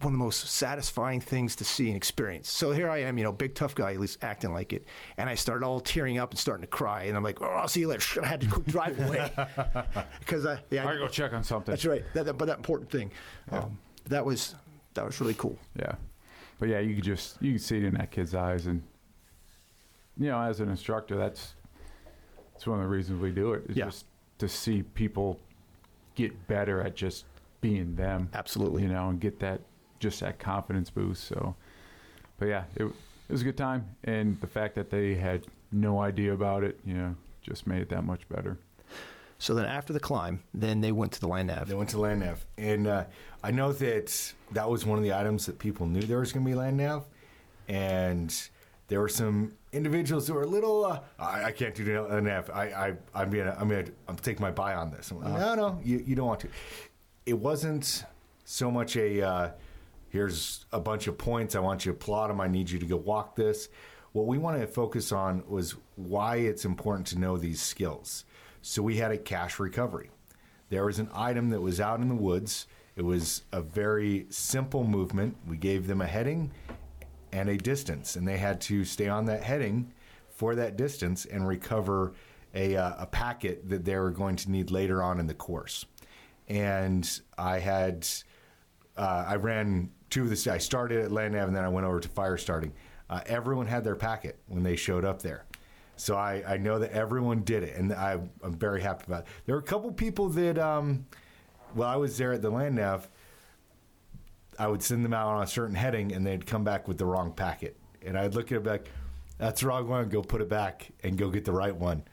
one of the most satisfying things to see and experience. So here I am, you know, big tough guy, at least acting like it, and I started all tearing up and starting to cry, and I'm like, "Oh, I'll see you later." I had to quick drive away because I, yeah, I gotta go check on something. That's right. That, that- but that important thing, um, that was that was really cool. Yeah, but yeah, you could just you could see it in that kid's eyes, and you know, as an instructor, that's that's one of the reasons we do it. it. Is Yeah. just to see people get better at just being them. Absolutely. you know, and get that just that confidence boost. So, but yeah, it, it was a good time, and the fact that they had no idea about it, you know, just made it that much better. So then after the climb, then they went to the land nav. They went to land nav, and uh, I know that that was one of the items that people knew there was going to be land nav, and there were some individuals who were a little. Uh, I, I can't do land nav. I, I I'm gonna I'm gonna I'm taking my bye on this. Like, no, no, you you don't want to. It wasn't so much a. Uh, here's a bunch of points. I want you to plot them. I need you to go walk this. What we wanted to focus on was why it's important to know these skills. So we had a cache recovery. There was an item that was out in the woods. It was a very simple movement. We gave them a heading and a distance, and they had to stay on that heading for that distance and recover a, uh, a packet that they were going to need later on in the course. And I had uh, I ran two of the. I started at Land Nav and then I went over to fire starting. Uh, everyone had their packet when they showed up there, so I, I know that everyone did it, and I, I'm very happy about it. There were a couple people that, um, well, I was there at the Land Nav. I would send them out on a certain heading, and they'd come back with the wrong packet, and I'd look at it like, "That's the wrong one. Go put it back and go get the right one."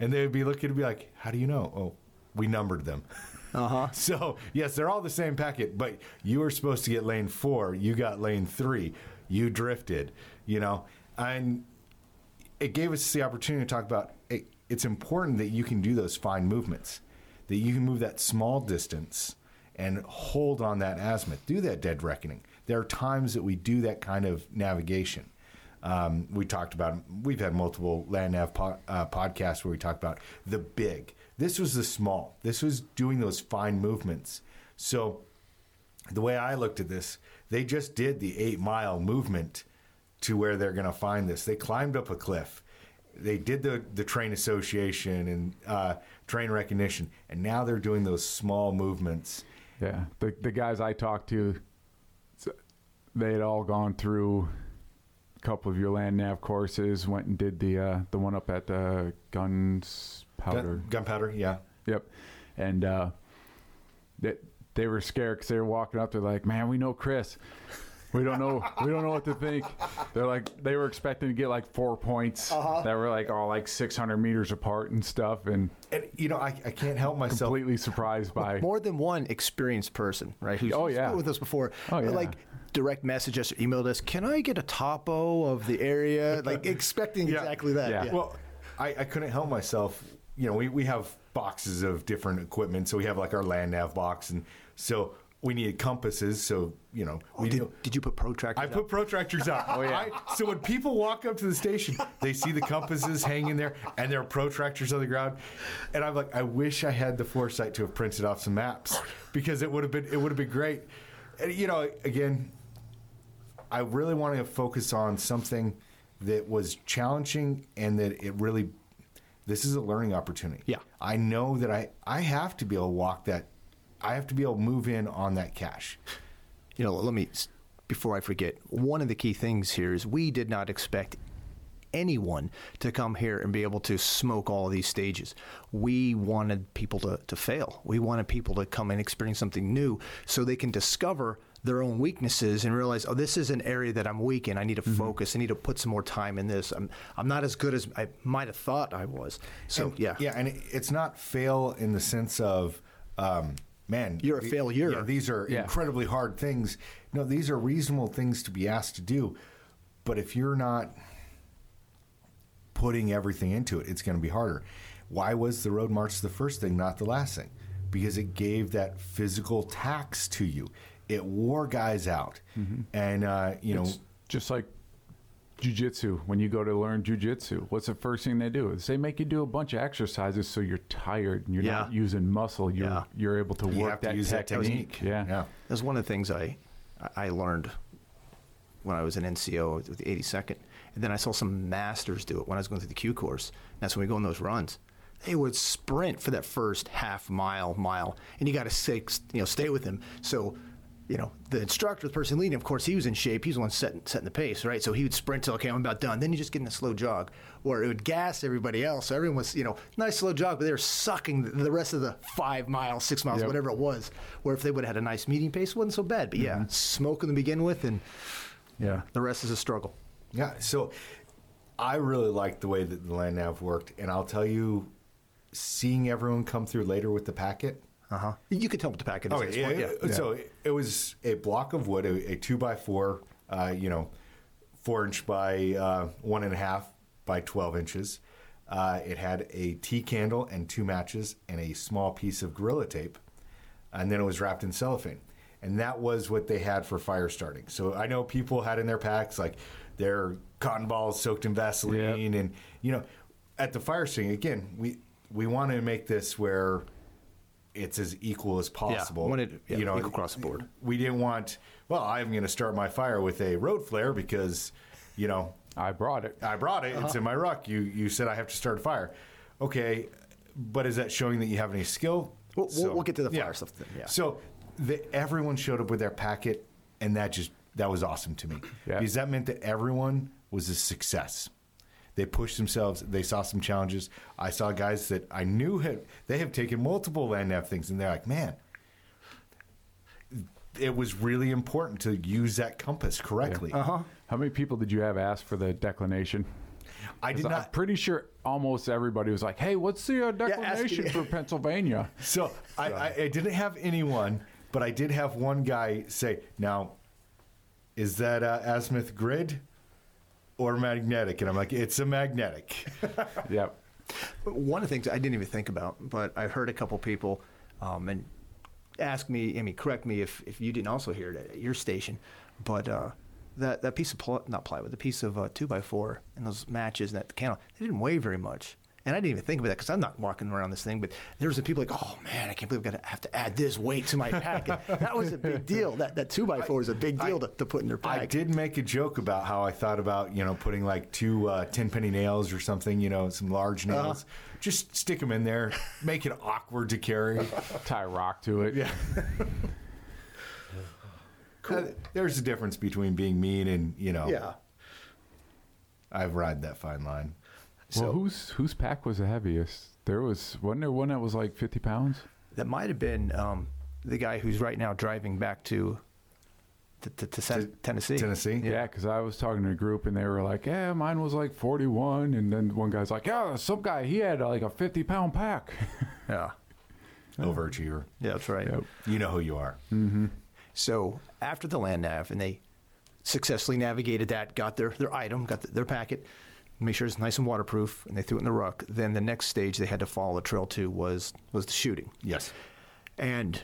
And they'd be looking to be like, "How do you know?" Oh, we numbered them. Uh-huh. So yes, they're all the same packet, but you were supposed to get lane four. You got lane three. You drifted. You know, and it gave us the opportunity to talk about. It, it's important that you can do those fine movements, that you can move that small distance and hold on that azimuth. Do that dead reckoning. There are times that we do that kind of navigation. Um, we talked about. We've had multiple land nav po- uh, podcasts where we talk about the big. This was the small. This was doing those fine movements. So the way I looked at this, they just did the eight mile movement to where they're going to find this. They climbed up a cliff. They did the, the terrain association and uh, terrain recognition, and now they're doing those small movements. Yeah, the the guys I talked to, they had all gone through a couple of your land nav courses. Went and did the uh, the one up at the guns powder. Gun, gunpowder, yeah. Yep, and uh, that they were scared because they were walking up. They're like, "Man, we know Chris. We don't know. we don't know what to think." They're like, they were expecting to get like four points Uh-huh. that were like all like 600 meters apart and stuff, and And you know, I, I can't help myself. completely surprised by. more than one experienced person, right? Who's Oh, yeah. been with us before. Oh, yeah. Like direct message us or emailed us. Can I get a topo of the area? Like expecting Yeah. exactly that. Yeah. Yeah. Well, I, I couldn't help myself. You know, we, we have boxes of different equipment. So we have like our land nav box, and so we needed compasses. So you know, oh, we Oh, did, knew- did you put protractors? I up? put protractors out. Oh yeah. so when people walk up to the station, they see the compasses hanging there, and there are protractors on the ground. And I'm like, I wish I had the foresight to have printed off some maps because it would have been it would have been great. And you know, again, I really wanted to focus on something that was challenging and that it really this is a learning opportunity. Yeah. I know that I I have to be able to walk that I have to be able to move in on that cache. you know, let me, before I forget, one of the key things here is we did not expect anyone to come here and be able to smoke all these stages. We wanted people to, to fail. We wanted people to come and experience something new so they can discover their own weaknesses and realize, oh, this is an area that I'm weak in. I need to focus. I need to put some more time in this. I'm, I'm not as good as I might have thought I was. So, And- yeah. yeah, and it- it's not fail in the sense of um, man, You're a the- failure. yeah, these are Yeah. incredibly hard things. No, these are reasonable things to be asked to do. But if you're not putting everything into it, it's going to be harder. Why was the road march the first thing, not the last thing? Because it gave that physical tax to you. It wore guys out, and uh, you know, just like jujitsu. When you go to learn jujitsu, what's the first thing they do? Is they make you do a bunch of exercises so you're tired and you're Yeah. not using muscle. You're Yeah. you're able to you work have to that use that technique. technique. Yeah. yeah. That's one of the things I I learned when I was an NCO with the 82nd, and then I saw some masters do it when I was going through the Q course. That's when we go on those runs. They would sprint for that first half mile, mile, and you got to stay, you know, stay with them. So, you know, the instructor, the person leading, of course, he was in shape. He was the one setting, setting the pace, right? So he would sprint till, okay, I'm about done. Then you just get in a slow jog, or it would gas everybody else. So everyone was, you know, nice slow jog, but they were sucking the, the rest of the five miles, six miles, Yep. whatever it was. Where if they would have had a nice meeting pace, it wasn't so bad. But yeah, mm-hmm. smoking to begin with, and Yeah. the rest is a struggle. Yeah, so I really liked the way that the land nav worked, and I'll tell you, seeing everyone come through later with the packet. Uh huh. You could tell what the packet is. Okay, this point, yeah, yeah. so it was a block of wood, a, a two by four, uh, you know, four inch by uh, one and a half by twelve inches. Uh, it had a tea candle and two matches and a small piece of gorilla tape, and then it was wrapped in cellophane. And that was what they had for fire starting. So I know people had in their packs like their cotton balls soaked in Vaseline, and you know, at the fire starting again, we we want to make this where it's as equal as possible. want it- yeah, you know, equal across the board. We didn't want. Well, I'm going to start my fire with a road flare because, you know, I brought it. I brought it. It's uh-huh. in my ruck. You you said I have to start a fire. Okay, but is that showing that you have any skill? We'll- we'll- we'll get to the fire stuff then, yeah. So the, everyone showed up with their packet, and that just that was awesome to me Yeah. because that meant that everyone was a success. They pushed themselves. They saw some challenges. I saw guys that I knew had they have taken multiple land nav things, and they're like, man. It was really important to use that compass correctly. Uh huh. How many people did you have ask for the declination? I did 'Cause I'm not. pretty sure almost everybody was like, "Hey, what's the uh, declination asking- for Pennsylvania?" So I, I, I didn't have anyone, but I did have one guy say, "Now, is that uh, azimuth grid or magnetic?" And I'm like, "It's a magnetic." yep. One of the things I didn't even think about, but I've heard a couple people, um, and ask me, I mean, correct me if, if you didn't also hear it at your station, but uh, that that piece of ply, not plywood, the piece of uh, two by four and those matches and that candle, they didn't weigh very much. And I didn't even think about that because I'm not walking around this thing. But there was some people like, oh man, I can't believe I'm gonna have to add this weight to my packet. that was a big deal. That that two by four is a big deal to, to put in your pack. I did make a joke about how I thought about you know putting like two uh, ten penny nails or something, you know, some large nails. Just stick them in there, make it awkward to carry. Tie a rock to it. Yeah. Uh, there's a difference between being mean and you know. Yeah. I've ride that fine line. Well, whose whose pack was the heaviest? There was wasn't there one that was like 50 pounds? That might have been um, the guy who's right now driving back to to, to, to, To Tennessee. Tennessee. Yeah, because I was talking to a group and they were like, "Yeah, mine was like 41," and then one guy's like, "Yeah, some guy he had like a 50 pound pack." Yeah, Overachiever. yeah, that's right. Yep. You know who you are. So after the land nav, and they successfully navigated that, got their, their item, got the, their packet, make sure it's nice and waterproof, and they threw it in the ruck. Then the next stage they had to follow the trail to was was the shooting. Yes. And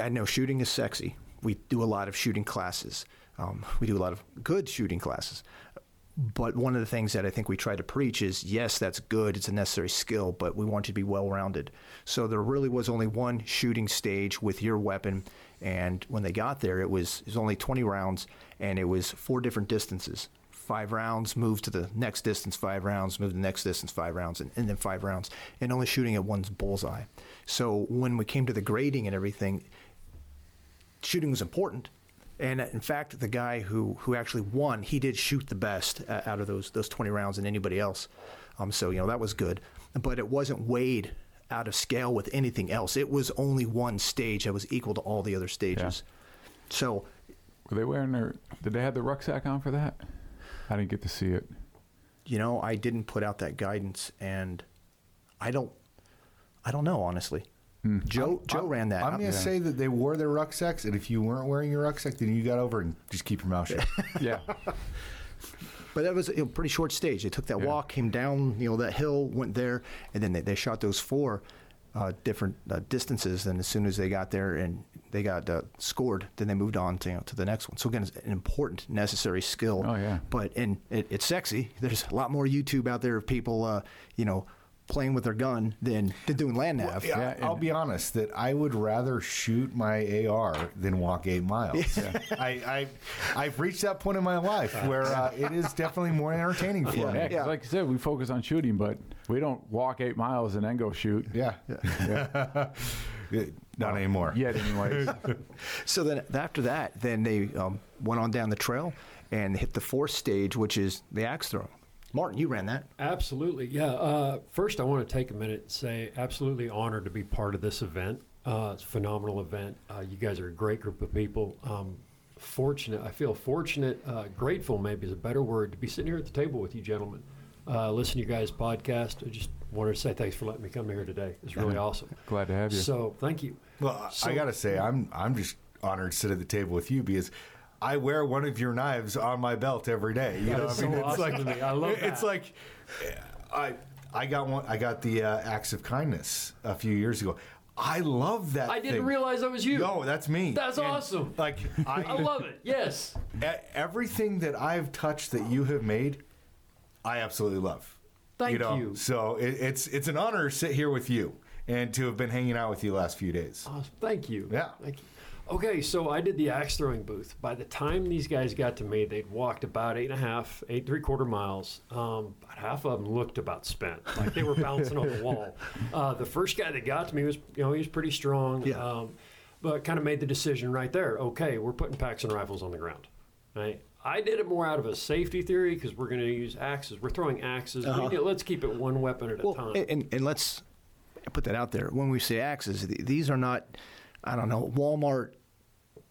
I know shooting is sexy. We do a lot of shooting classes. Um, we do a lot of good shooting classes. But one of the things that I think we try to preach is yes, that's good. It's a necessary skill, but we want you to be well rounded. So there really was only one shooting stage with your weapon. And when they got there, it was, it was only 20 rounds and it was four different distances. Five rounds, move to the next distance, five rounds, move to the next distance, five rounds, and, and then five rounds, and only shooting at one's bullseye. So when we came to the grading and everything, shooting was important. And in fact, the guy who, who actually won, he did shoot the best uh, out of those those 20 rounds than anybody else. Um, so you know that was good, but it wasn't weighed out of scale with anything else. It was only one stage that was equal to all the other stages. So Were they wearing their? Did they have the rucksack on for that? I didn't get to see it. you know, I didn't put out that guidance, and I don't, I don't know honestly. Joe Joe ran that. I'm going to say that they wore their rucksacks, and if you weren't wearing your rucksack, then you got over and just keep your mouth shut. Yeah. But that was a pretty short stage. They took that Yeah. walk, came down, you know, that hill, went there, and then they, they shot those four uh, different uh, distances. And as soon as they got there and they got uh, scored, then they moved on to you know, to the next one. So again, it's an important, necessary skill. Oh, yeah. But and it, it's sexy. There's a lot more YouTube out there of people, uh, you know, playing with their gun than, than doing land nav. Yeah, Yeah, I'll be honest that I would rather shoot my AR than walk eight miles. I, I, I've reached that point in my life where uh, it is definitely more entertaining for Yeah, me. 'cause Yeah. like I said, we focus on shooting, but we don't walk eight miles and then go shoot. Yeah. Yeah. Not anymore. Yet, anyways. So then after that, then they um, went on down the trail and hit the fourth stage, which is the axe throwing. Martin, you ran that. Absolutely, yeah. Uh, first, I want to take a minute and say, absolutely honored to be part of this event. Uh, it's a phenomenal event. Uh, you guys are a great group of people. Um, fortunate, I feel fortunate, uh, grateful maybe is a better word, to be sitting here at the table with you gentlemen. Uh, listen to you guys' podcast. I just wanted to say thanks for letting me come here today. It's really awesome. Glad to have you. So, thank you. Well, I- So- I got to say, I'm I'm just honored to sit at the table with you because I wear one of your knives on my belt every day. You That know, is I mean, so it's awesome like to me. I love it's that. like I I got one. I got the uh, acts of kindness a few years ago. I love that. I didn't thing. realize that was you. No, that's me. That's And, awesome. Like I, I love it. Yes. everything that I've touched that you have made, I absolutely love. Thank know? you. So it, it's it's an honor to sit here with you and to have been hanging out with you the last few days. Awesome. Thank you. Yeah. Thank you. Okay, so I did the axe throwing booth. By the time these guys got to me, they'd walked about eight and a half, eight three quarter miles. Um, about half of them looked about spent, like they were bouncing on the wall. Uh, the first guy that got to me was, you know, he was pretty strong. Yeah. Um, but kind of made the decision right there. Okay, we're putting packs and rifles on the ground. Right. I did it more out of a safety theory because we're going to use axes. We're throwing axes. Uh-huh. need- let's keep it one weapon at a time. and, and let's put that out there. When we say axes, th- these are not, I don't know, Walmart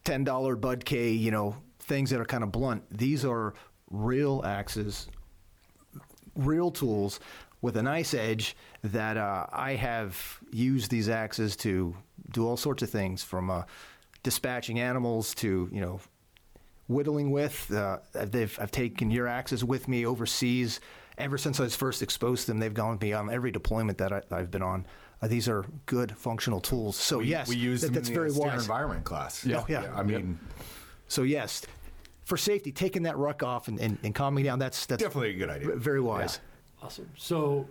ten dollar Bud K, you know, things that are kind of blunt. These are real axes, real tools with a nice edge that uh, I have used these axes to do all sorts of things from uh, dispatching animals to you know whittling with. Uh, they've I've taken your axes with me overseas. Ever since I was first exposed to them, they've gone with me on every deployment that I, I've been on. Uh, these are good functional tools. So we, yes, we use that- them that's in the very wise. environment class. Yeah. Oh, yeah. I mean, So yes, for safety, taking that ruck off and, and, and calming down. That's that's definitely a good idea. very wise. Awesome. So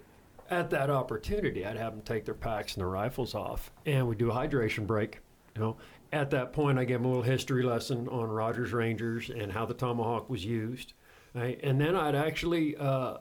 at that opportunity, I'd have them take their packs and their rifles off, and we do a hydration break. You know, at that point, I gave them a little history lesson on Rogers Rangers and how the tomahawk was used, right? and then I'd actually uh,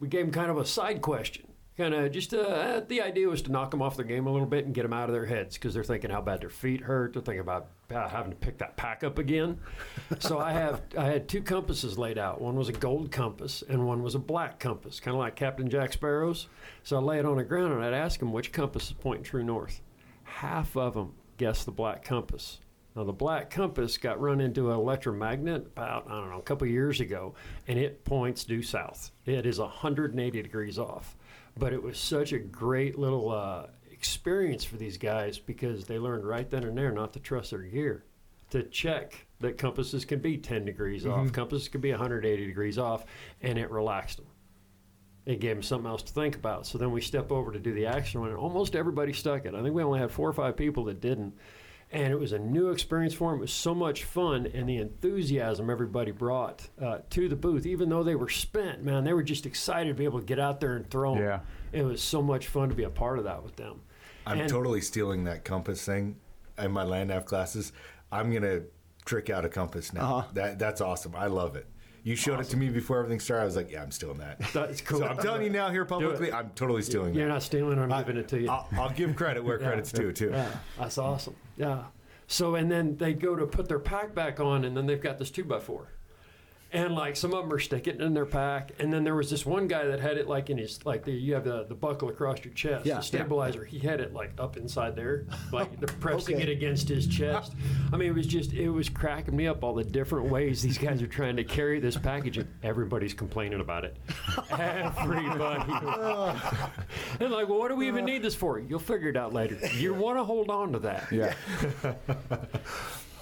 we gave them kind of a side question. Kind of just uh, the idea was to knock them off their game a little bit and get them out of their heads because they're thinking how bad their feet hurt. They're thinking about uh, having to pick that pack up again. so I have I had two compasses laid out. One was a gold compass and one was a black compass, kind of like Captain Jack Sparrow's. So I lay it on the ground and I'd ask them which compass is pointing true north. Half of them guessed the black compass. Now the black compass got run into an electromagnet about I don't know a couple years ago, and it points due south. It is 180 degrees off, but it was such a great little uh, experience for these guys because they learned right then and there not to trust their gear, to check that compasses can be 10 degrees off, compasses can be 180 degrees off, and it relaxed them. It gave them something else to think about. So then we step over to do the action one, and almost everybody stuck it. I think we only had four or five people that didn't. And it was a new experience for them. It was so much fun, and the enthusiasm everybody brought uh, to the booth, even though they were spent, man, they were just excited to be able to get out there and throw 'em. Yeah. It was so much fun to be a part of that with them. I'm And- totally stealing that compass thing in my land nav classes. I'm gonna trick out a compass now. Uh-huh. That that's awesome. I love it. You showed it to me before everything started. I was like, yeah, I'm stealing that. That's cool. So I'm telling you now here publicly. I'm totally stealing that. You're that. not stealing, I'm I- giving it to you. I'll, I'll give credit where Yeah. credit's due too. Yeah, that's awesome. Yeah. So and then they go to put their pack back on, and then they've got this two by four, and like some of them are sticking it in their pack, and then there was this one guy that had it like in his like the you have the, the buckle across your chest, Yeah, yeah. the stabilizer. He had it like up inside there, like pressing Okay. it against his chest. I mean, it was just it was cracking me up all the different ways these guys are trying to carry this package. and Everybody's complaining about it. Everybody. and like, well, what do we even need this for? You'll figure it out later. You want to hold on to that. Yeah.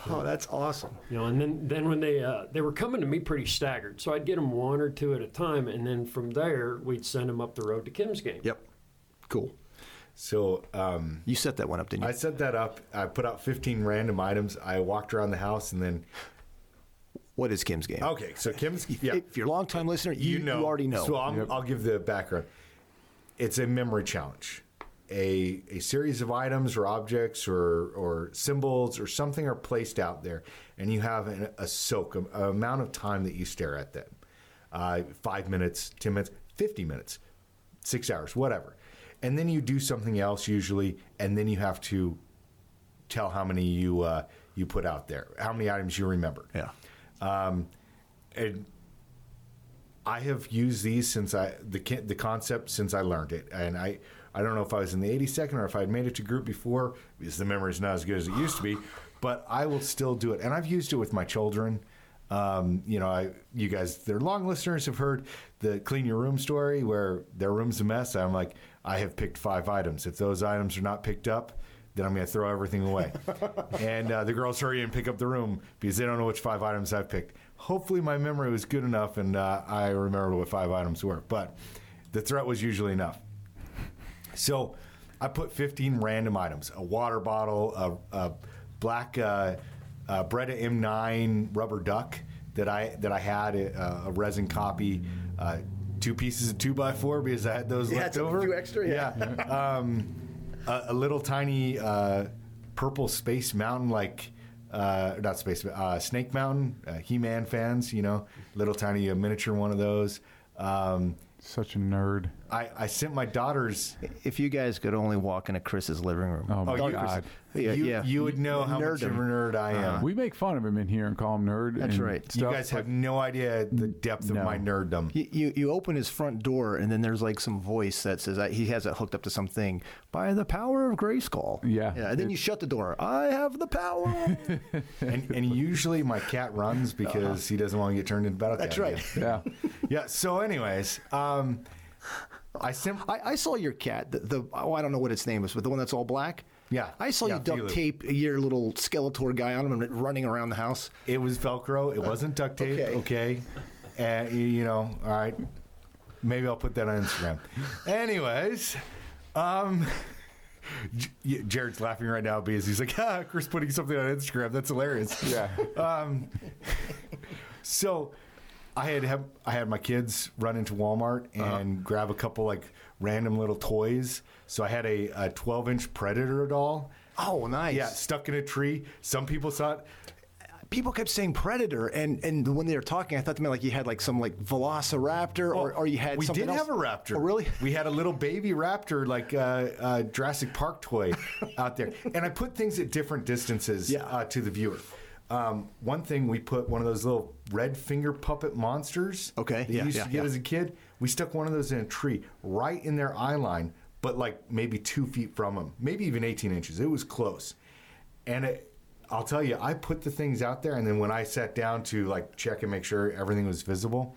Oh, that's awesome. You know, and then, then when they uh, they were coming to me pretty staggered, so I'd get them one or two at a time, and then from there we'd send them up the road to Kim's game. Yep. Cool. So um, You set that one up, didn't you? I set that up. I put out 15 random items. I walked around the house and then. what is Kim's game? Okay, so Kim's. Yeah. If you're a long time listener, you, you, already know. So I'm, Yep. I'll give the background. It's a memory challenge. A, a series of items or objects or, or symbols or something are placed out there, and you have an, a soak, a, a amount of time that you stare at them. Uh, five minutes, 10 minutes, 50 minutes, six hours, whatever. And then you do something else usually, and then you have to tell how many you, uh, you put out there, how many items you remember. yeah. Um, and I have used these since I the the concept since I learned it, and I I don't know if I was in the 82nd or if I had made it to group before because the memory is not as good as it used to be, but I will still do it, and I've used it with my children. Um, you know, I you guys, they're long listeners have heard the clean your room story where their room's a mess. I'm like, I have picked five items. If those items are not picked up, then I'm going to throw everything away. and uh, the girls hurry and pick up the room because they don't know which five items I've picked. Hopefully, my memory was good enough and uh, I remembered what five items were. But the threat was usually enough. So I put 15 random items a water bottle, a, a black uh, uh, Beretta M9 rubber duck that I, that I had, a, a resin copy. Uh, Two pieces of two by four because I had those Yeah, left it's a over. few extra, yeah. um, a, a little tiny uh, purple space mountain like uh, not space uh, snake mountain uh, he-man fans you know little tiny uh, miniature one of those um, Such a nerd. I, I sent my daughters If you guys could only walk into Chris's living room. Oh, my you- God. Yeah, you, yeah. you would know how much Nerd of a nerd I am We make fun of him in here and call him nerd. That's and right. you guys have no idea the depth of my nerddom You, you you open his front door and then there's like some voice that says that he has it hooked up to something by the power of Grayskull. Yeah. yeah. And then you shut the door. I have the power. and, and usually my cat runs because he doesn't want to get turned into battle That's cat right. again. Yeah. yeah so anyways um, I sent I, I saw your cat. The, the oh, I don't know what its name is, but the one that's all black. Yeah. I saw Yeah, you duct tape your little Skeletor guy on him and running around the house. It was Velcro. It wasn't duct tape. okay. Okay. And you- you know, all right. Maybe I'll put that on Instagram. Anyways, um, Jared's laughing right now because he's like, ah, Chris putting something on Instagram. That's hilarious. Yeah. Um, so I had have, I had my kids run into Walmart and grab a couple like random little toys. So I had a, a 12 inch Predator doll. Oh, nice. Yeah, stuck in a tree. Some people saw it. People kept saying predator, and, and when they were talking, I thought they meant like you had like some like Velociraptor, or, or you had we did else. have a raptor. Oh, really? We had a little baby raptor, like a uh, uh, Jurassic Park toy, out there, and I put things at different distances Yeah. uh, to the viewer. Um, one thing we put one of those little red finger puppet monsters. Okay, that you used yeah, to get yeah. as a kid. We stuck one of those in a tree, right in their eye line, but like maybe two feet from them, maybe even 18 inches. It was close, and it. I'll tell you, I put the things out there, and then when I sat down to like check and make sure everything was visible,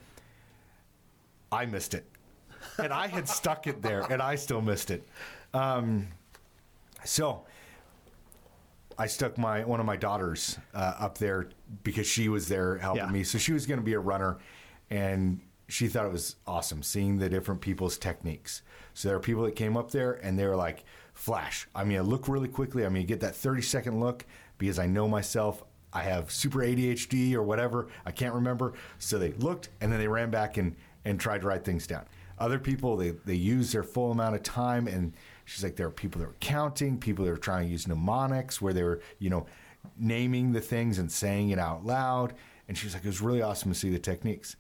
I missed it. And I had stuck it there, and I still missed it. Um, so I stuck my one of my daughters uh, up there because she was there helping Yeah. me. So she was going to be a runner, and she thought it was awesome seeing the different people's techniques. So there are people that came up there, and they were like, "Flash! I mean, I look really quickly. I mean, get that thirty second look because I know myself." I have super ADHD or whatever. I can't remember. So they looked and then they ran back and, and tried to write things down. Other people, they, they use their full amount of time. And she's like, there are people that are counting, people that are trying to use mnemonics where they were, you know, naming the things and saying it out loud. And she's like, it was really awesome to see the techniques.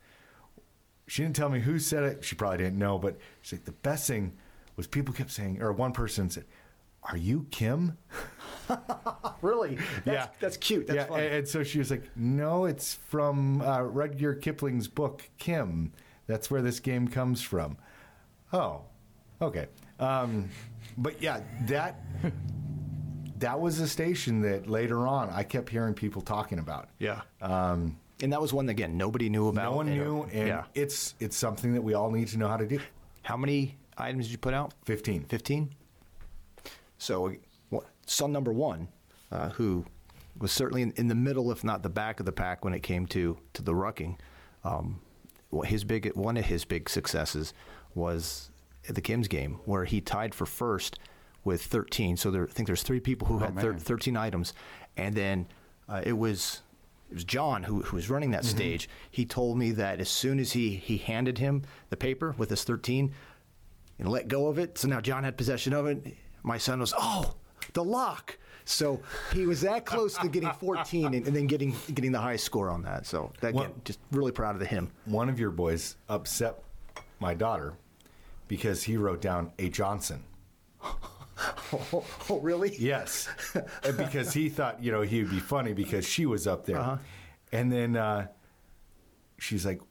She didn't tell me who said it. She probably didn't know, but she's like, the best thing was people kept saying, or one person said, Are you Kim? Really? That's, yeah, that's cute. That's yeah, funny. and, and so she was like, "No, it's from uh, Rudyard Kipling's book, Kim. That's where this game comes from." Oh, okay. Um, but yeah, that that was a station that later on I kept hearing people talking about. yeah. Um, and that was one that, again nobody knew about. No one and, knew, and yeah. it's it's something that we all need to know how to do. How many items did you put out? Fifteen. 15. So, son number one, uh, who was certainly in, in the middle, if not the back of the pack, when it came to to the rucking. Um, his big one of his big successes was at the Kim's game, where he tied for first with 13. So there, I think there's three people who had thir- 13 items, and then uh, it was. It was John who, who was running that stage. He told me that as soon as he, he handed him the paper with his 13, and let go of it. So now John had possession of it. My son was, oh, the lock. So he was that close to getting 14 and, and then getting getting the highest score on that. So that, again, just really proud of him. One of your boys upset my daughter because he wrote down a Johnson. Oh, oh really? Yes, because he thought you know he would be funny because she was up there, Uh-huh. and then uh, she's like,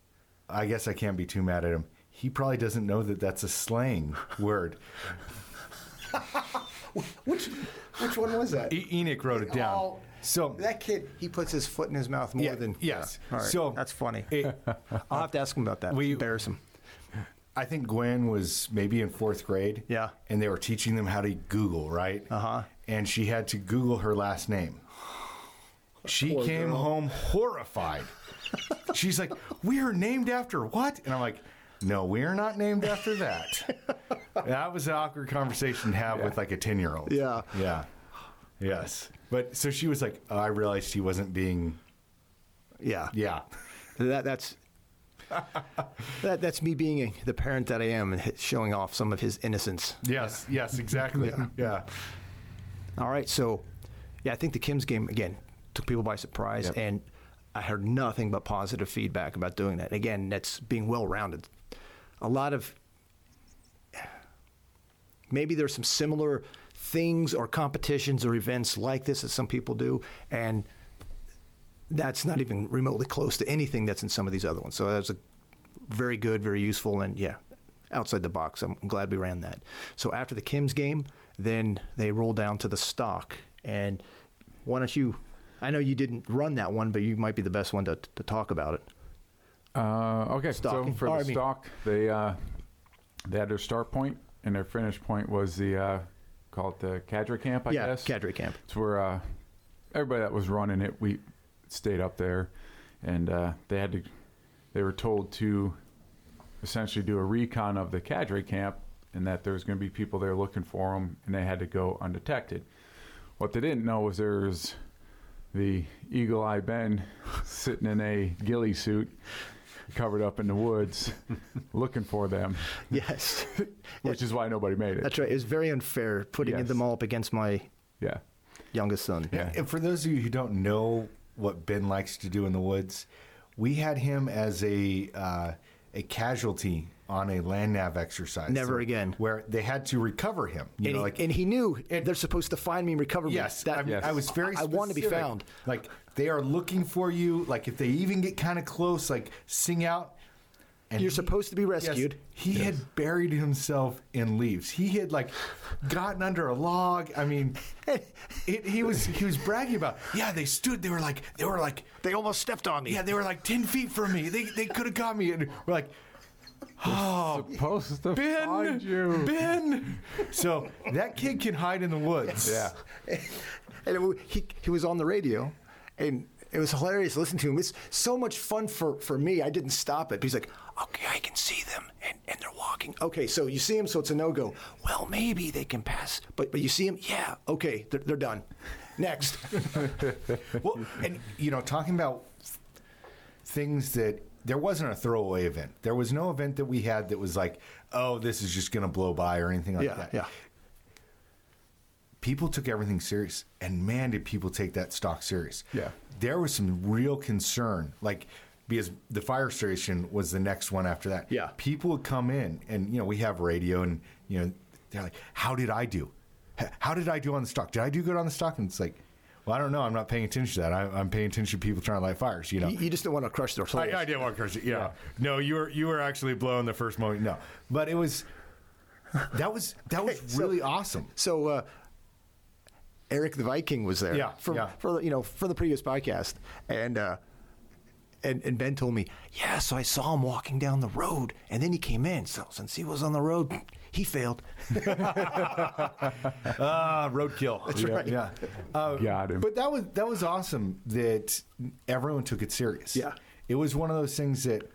"I guess I can't be too mad at him. He probably doesn't know that that's a slang word." Which which one was that? E- Enoch wrote it down. Oh, so that kid, he puts his foot in his mouth more Yeah, than yes. Yeah. All right. So- that's funny. it- I'll have to ask him about that. We- Embarrass him. I think Gwen was maybe in fourth grade. Yeah. And they were teaching them how to Google, right? Uh-huh. And she had to Google her last name. She Poor came girl. home horrified. She's like, We are named after what? And I'm like, No, we are not named after that. that was an awkward conversation to have with like a 10 year old. Yeah. Yeah. Yes. But so she was like, oh, I realized she wasn't being, Yeah. yeah. That that's that that's me being a, the parent that I am and showing off some of his innocence. Yes, yes, exactly. yeah. All right, so yeah, I think the Kim's game again took people by surprise, Yep. and I heard nothing but positive feedback about doing that. Again, that's being well rounded. A lot of maybe there's some similar things or competitions or events like this that some people do, and that's not even remotely close to anything that's in some of these other ones. So that's a very good, very useful, and yeah, outside the box. I'm glad we ran that. So after the Kim's game, then they roll down to the stalk. And why don't you? I know you didn't run that one, but you might be the best one to, to talk about it. Uh, okay, Stalking. so for Oh, I the mean- stalk, they uh, they had their start point and their finish point was the uh, call it the cadre camp, I yeah, guess. cadre camp. It's where uh, everybody that was running it, we stayed up there, and uh, they had to. They were told to essentially do a recon of the cadre camp, and that there was going to be people there looking for them, and they had to go undetected. What they didn't know was there was the Eagle Eye Ben sitting in a ghillie suit, covered up in the woods, looking for them, Yes, which is why nobody made it. that's right. It was very unfair putting Yes. them all up against my Yeah. youngest son. Yeah. And for those of you who don't know what Ben likes to do in the woods, we had him as a uh, a casualty on a land nav exercise. Never again. Where they had to recover him. You And, know, he, like and he knew And- they're supposed to find me and recover me. Yes, That- I, mean, Yes. I was very. I want to be found. Like they are looking for you. Like if they even get kind of close, like sing out. And You're supposed to be yes, rescued. he had buried himself in leaves. He had like gotten under a log. I mean, it, he was he was bragging about. Yeah, they stood. They were like they were like They almost stepped on me. yeah, they were like ten feet from me. They they could have got me. And we're like, oh, Supposed to Ben, find you. Ben. So that kid can hide in the woods. Yeah. and it, he he was on the radio, and it was hilarious listening to him. It's so much fun for, for me. I didn't stop it. But he's like, okay, I can see them, and, and they're walking. Okay, so you see them, so it's a no go. Well, maybe they can pass, but but you see them, yeah, okay, they're, they're done. Next, Well, and you know, talking about things that there wasn't a throwaway event. There was no event that we had that was like, oh, this is just going to blow by or anything like yeah, that. yeah, People took everything serious, and man, did people take that stalk serious. Yeah. there was some real concern, like because the fire station was the next one after that. Yeah. people would come in, and you know, we have radio, and you know, they're like, "How did I do?" How did I do on the stalk? Did I do good on the stalk? And it's like, well, I don't know. I'm not paying attention to that. I, I'm paying attention to people trying to light fires. You know, You, you just don't want to crush their souls. I, I didn't want to crush it. Yeah. No, you were you were actually blowing the first moment. No, but it was that was that was So- really awesome. So uh, Eric the Viking was there. Yeah, for, yeah. for the, you know for the previous podcast, and uh, and and Ben told me, yeah. So I saw him walking down the road, and then he came in. So since he was on the road, he failed. Ah, roadkill. That's right. Yeah. Uh, Got him. But that was that was awesome that everyone took it serious. Yeah. It was one of those things that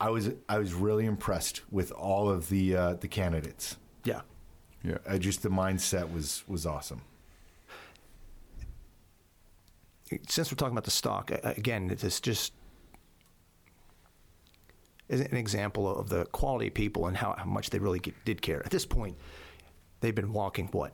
I was I was really impressed with all of the uh, the candidates. Yeah. Yeah. Uh, just the mindset was was awesome. Since we're talking about the stalk uh, again, it's just is an example of the quality of people and how, how much they really get, did care. At this point, they've been walking what.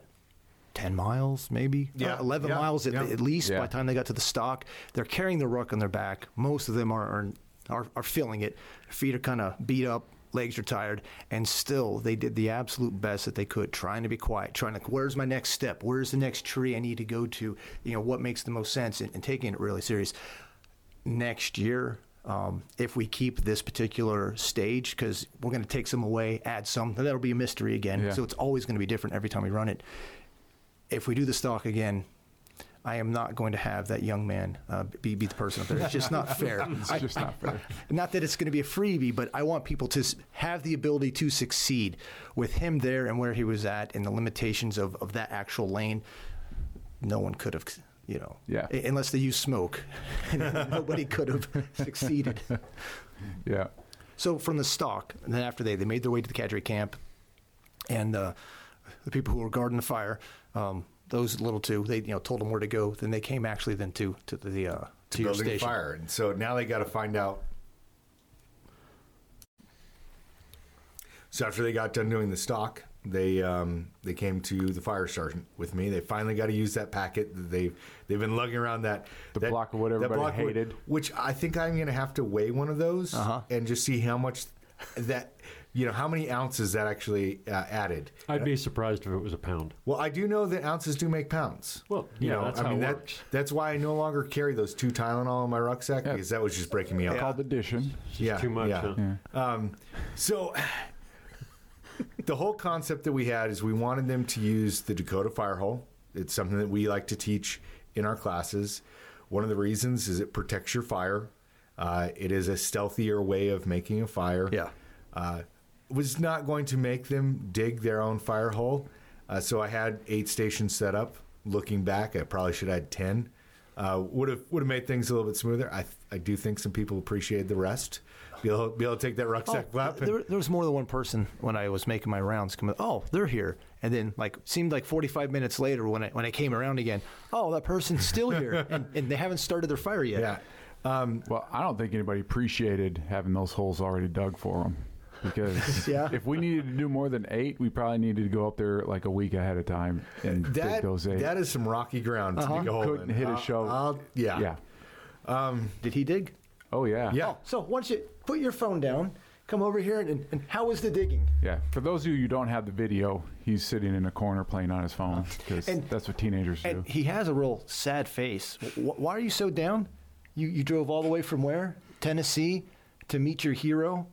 10 miles, maybe? Yeah, Uh, 11 yeah, miles at, yeah. at least Yeah. by the time they got to the stalk. They're carrying the ruck on their back. Most of them are, are, are, are feeling it. Feet are kind of beat up, legs are tired, and still they did the absolute best that they could, trying to be quiet, trying to, where's my next step? Where's the next tree I need to go to? You know, what makes the most sense? And, and taking it really serious. Next year, um, if we keep this particular stage, because we're going to take some away, add some, that'll be a mystery again. Yeah. So it's always going to be different every time we run it. If we do the stalk again, I am not going to have that young man uh, be, be the person up there. It's just not fair. It's I- just not fair. not that it's going to be a freebie, but I want people to have the ability to succeed with him there and where he was at and the limitations of, of that actual lane. No one could have, you know, Yeah. unless they use smoke. Nobody could have succeeded. Yeah. So from the stalk, and then after they, they made their way to the cadre camp, and uh, the people who were guarding the fire, um, those little two, they you know told them where to go. Then they came actually then to to the uh, to, to your building a station. fire. And so now they got to find out. So after they got done doing the stalk, they um, they came to the fire sergeant with me. They finally got to use that packet that they've they've been lugging around that The that, block of what that everybody block of wood, hated. which I think I'm going to have to weigh one of those Uh-huh. and just see how much that you know how many ounces that actually uh, added. I'd be surprised if it was a pound. Well, I do know that ounces do make pounds. Well, you yeah, know, that's I how mean it that works. that's why I no longer carry those two Tylenol in my rucksack Yeah. because that was just breaking me up. Called addition. yeah, too much, Yeah. huh? Um, so the whole concept that we had is we wanted them to use the Dakota fire hole. It's something that we like to teach in our classes. One of the reasons is it protects your fire. Uh, it is a stealthier way of making a fire. Yeah. Uh, was not going to make them dig their own fire hole. Uh, so I had eight stations set up. Looking back, I probably should have had ten. Uh, would have would have made things a little bit smoother. I I do think some people appreciated the rest. Be able, be able to take that rucksack Oh, flap. and- there, there was more than one person when I was making my rounds. Coming, oh, they're here, and then like seemed like 45 minutes later when I when I came around again. Oh, that person's still here, and, and they haven't started their fire yet. yeah. Um, Well, I don't think anybody appreciated having those holes already dug for them. Because Yeah. if we needed to do more than eight, we probably needed to go up there like a week ahead of time and dig that those eight. that is some rocky ground to Uh-huh. dig a hole Couldn't in. hit a uh, I'll- show. I'll- yeah. yeah. Um, Did he dig? Oh yeah. Yeah. Oh, so once you put your phone down, come over here, and, and how was the digging? Yeah. For those of you who don't have the video, he's sitting in a corner playing on his phone uh, because And- that's what teenagers do. He has a real sad face. Why are you so down? You you drove all the way from where? Tennessee to meet your hero,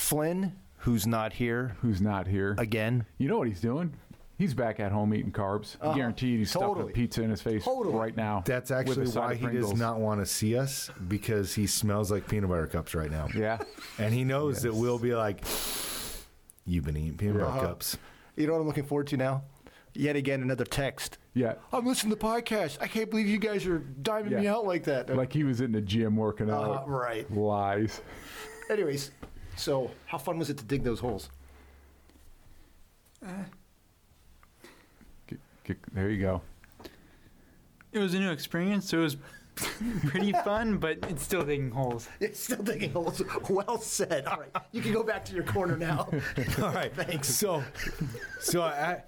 Flynn, who's not here Who's not here? again. You know what he's doing? He's back at home eating carbs. Uh-huh. Guaranteed he's Totally. stuffing pizza in his face Totally. right now. That's with a actually side why of he does Pringles. not want to see us because he smells like peanut butter cups right now. Yeah. And he knows that we'll be like, You've been eating peanut butter Uh-huh. cups. You know what I'm looking forward to now? Yet again, another text. Yeah. I'm listening to the podcast. I can't believe you guys are diving me Yeah. out like that. Like he was in the gym working Uh, out. right. Lies. Anyways, so how fun was it to dig those holes? G- g- There you go. It was a new experience, so it was pretty fun, but it's still digging holes. It's still digging holes. Well said. All right, you can go back to your corner now. All right. Thanks. So, so I,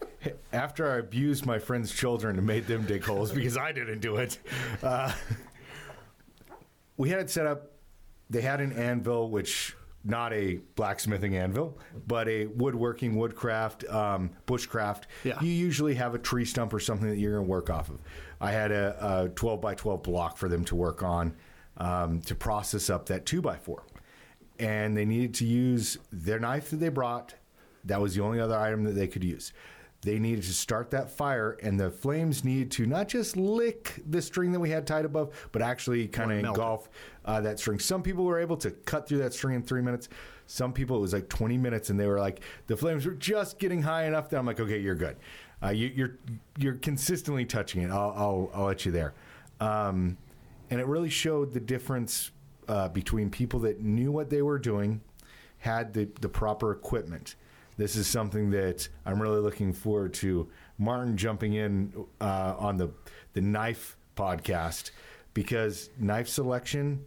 after I abused my friend's children and made them dig holes because I didn't do it, uh, we had it set up. They had an anvil, which not a blacksmithing anvil, but a woodworking, woodcraft, um, bushcraft. Yeah. You usually have a tree stump or something that you're going to work off of. I had a, a 12 by 12 block for them to work on um, to process up that 2 by 4 and they needed to use their knife that they brought. That was the only other item that they could use. They needed to start that fire, and the flames needed to not just lick the string that we had tied above, but actually kind of engulf uh, that string. Some people were able to cut through that string in three minutes. Some people it was like 20 minutes, and they were like the flames were just getting high enough that I'm like, okay, you're good. Uh, you, you're you're consistently touching it. I'll I'll, I'll let you there. Um, and it really showed the difference uh, between people that knew what they were doing, had the, the proper equipment. This is something that I'm really looking forward to Martin jumping in uh, on the the knife podcast because knife selection.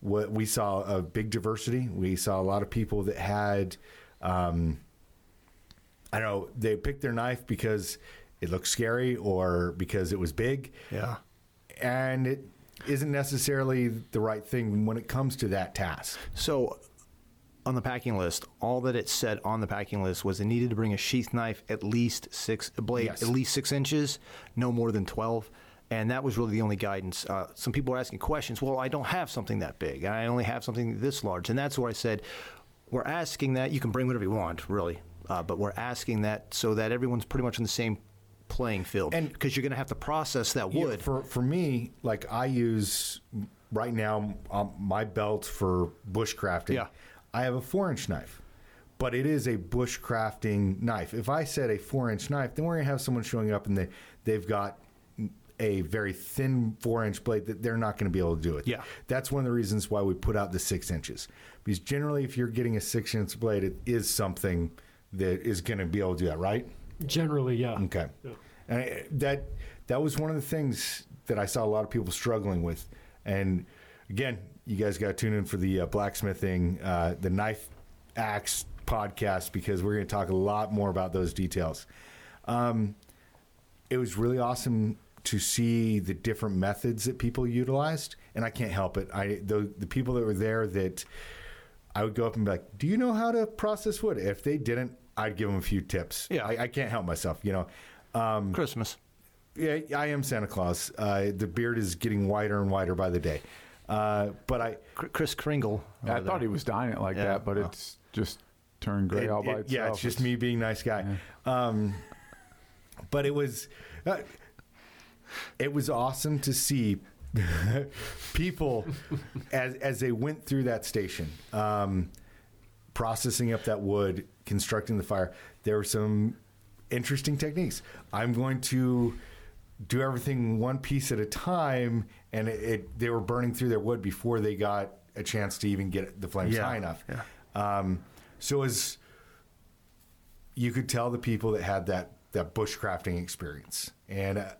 What we saw a big diversity. We saw a lot of people that had. Um, I don't know. They picked their knife because it looked scary or because it was big Yeah. and it isn't necessarily the right thing when it comes to that task. So, on the packing list, all that it said on the packing list was it needed to bring a sheath knife at least six a blade Yes. at least six inches, no more than twelve, and that was really the only guidance. Uh, some people were asking questions. Well, I don't have something that big. I only have something this large, and that's where I said we're asking that you can bring whatever you want, really, uh, but we're asking that so that everyone's pretty much in the same playing field, And- because you're going to have to process that know, wood. for for me, like I use right now um, my belt for bushcrafting. Yeah. I have a four inch knife, but it is a bushcrafting knife. If I said a four inch knife, then we're gonna have someone showing up and they they've got a very thin four inch blade that they're not going to be able to do it. Yeah. That's one of the reasons why we put out the six inches. Because generally, if you're getting a six inch blade, it is something that is going to be able to do that, right? Generally, yeah. Okay. Yeah. And I- that that was one of the things that I saw a lot of people struggling with. And again, you guys got to tune in for the uh, blacksmithing, uh, the knife axe podcast because we're going to talk a lot more about those details. Um, it was really awesome to see the different methods that people utilized, and I can't help it. I the the people that were there that I would go up and be like, "Do you know how to process wood?" If they didn't, I'd give them a few tips. Yeah. I, I can't help myself. You know, um, Christmas. yeah, I am Santa Claus. Uh, the beard is getting whiter and whiter by the day. Uh, but I, Kris Kringle. I thought he was dying it like Yeah. that, but Oh. it's just turned gray it- all by it- itself. yeah, it's just me being nice guy. Um, but it was, uh, it was awesome to see people as as they went through that station, um, processing up that wood, constructing the fire. There were some interesting techniques. I'm going to do everything one piece at a time, and it, it they were burning through their wood before they got a chance to even get the flames Yeah, high enough. yeah. Um, so as you could tell the people that had that that bushcrafting experience, and uh,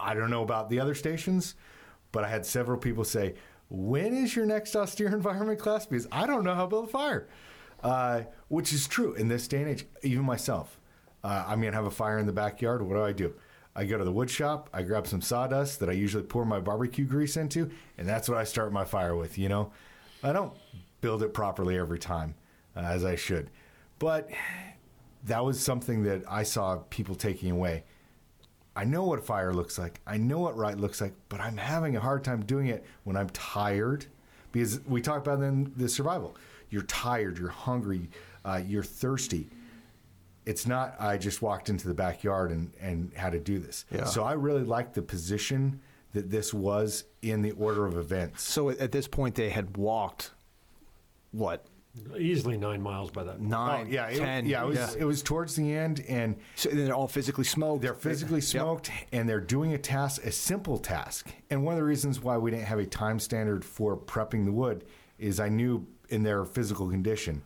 I don't know about the other stations, but I had several people say, "When is your next austere environment class?" Because I don't know how to build a fire, uh, which is true in this day and age. Even myself, uh, I'm gonna have a fire in the backyard. What do I do? I go to the wood shop. I grab some sawdust that I usually pour my barbecue grease into, and that's what I start my fire with. You know, I don't build it properly every time uh, as I should, but that was something that I saw people taking away. I know what fire looks like. I know what right looks like, but I'm having a hard time doing it when I'm tired. Because we talked about in the survival. You're tired, you're hungry, uh, you're thirsty. It's not, I just walked into the backyard and, and had to do this. Yeah. So I really liked the position that this was in the order of events. So at at this point, they had walked, what, Easily nine miles by that. nine, oh, yeah, it, ten? yeah, it was, it was towards the end, and So they're all physically smoked. They're physically Yep. smoked and they're doing a task, a simple task. And one of the reasons why we didn't have a time standard for prepping the wood is I knew in their physical condition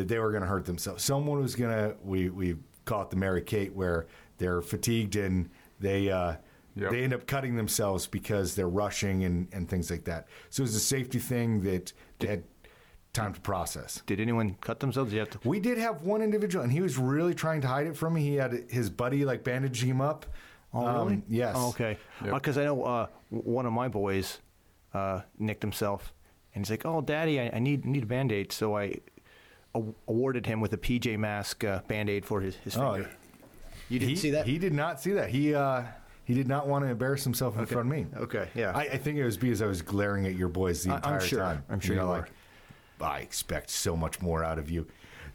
that they were going to hurt themselves. Someone was going to, we, we call it the Mary Kate, where they're fatigued and they, uh, Yep. they end up cutting themselves because they're rushing and, and things like that. So it was a safety thing that they had time to process. Did anyone cut themselves? Did to? We did have one individual, and he was really trying to hide it from me. He had his buddy like bandaging him up. Oh, really? Um, yes. Oh, okay. Yep. Because I know uh, one of my boys uh, nicked himself, And he's like, "Oh, Daddy, I, I need need a band aid." So I awarded him with a PJ Mask uh, band aid for his, his Oh, finger. you didn't he, see that? He did not see that. He uh, he did not want to embarrass himself in front of me. Okay, yeah. I, I think it was because I was glaring at your boys the I- I'm entire sure. time. I'm sure you know, you like I expect so much more out of you.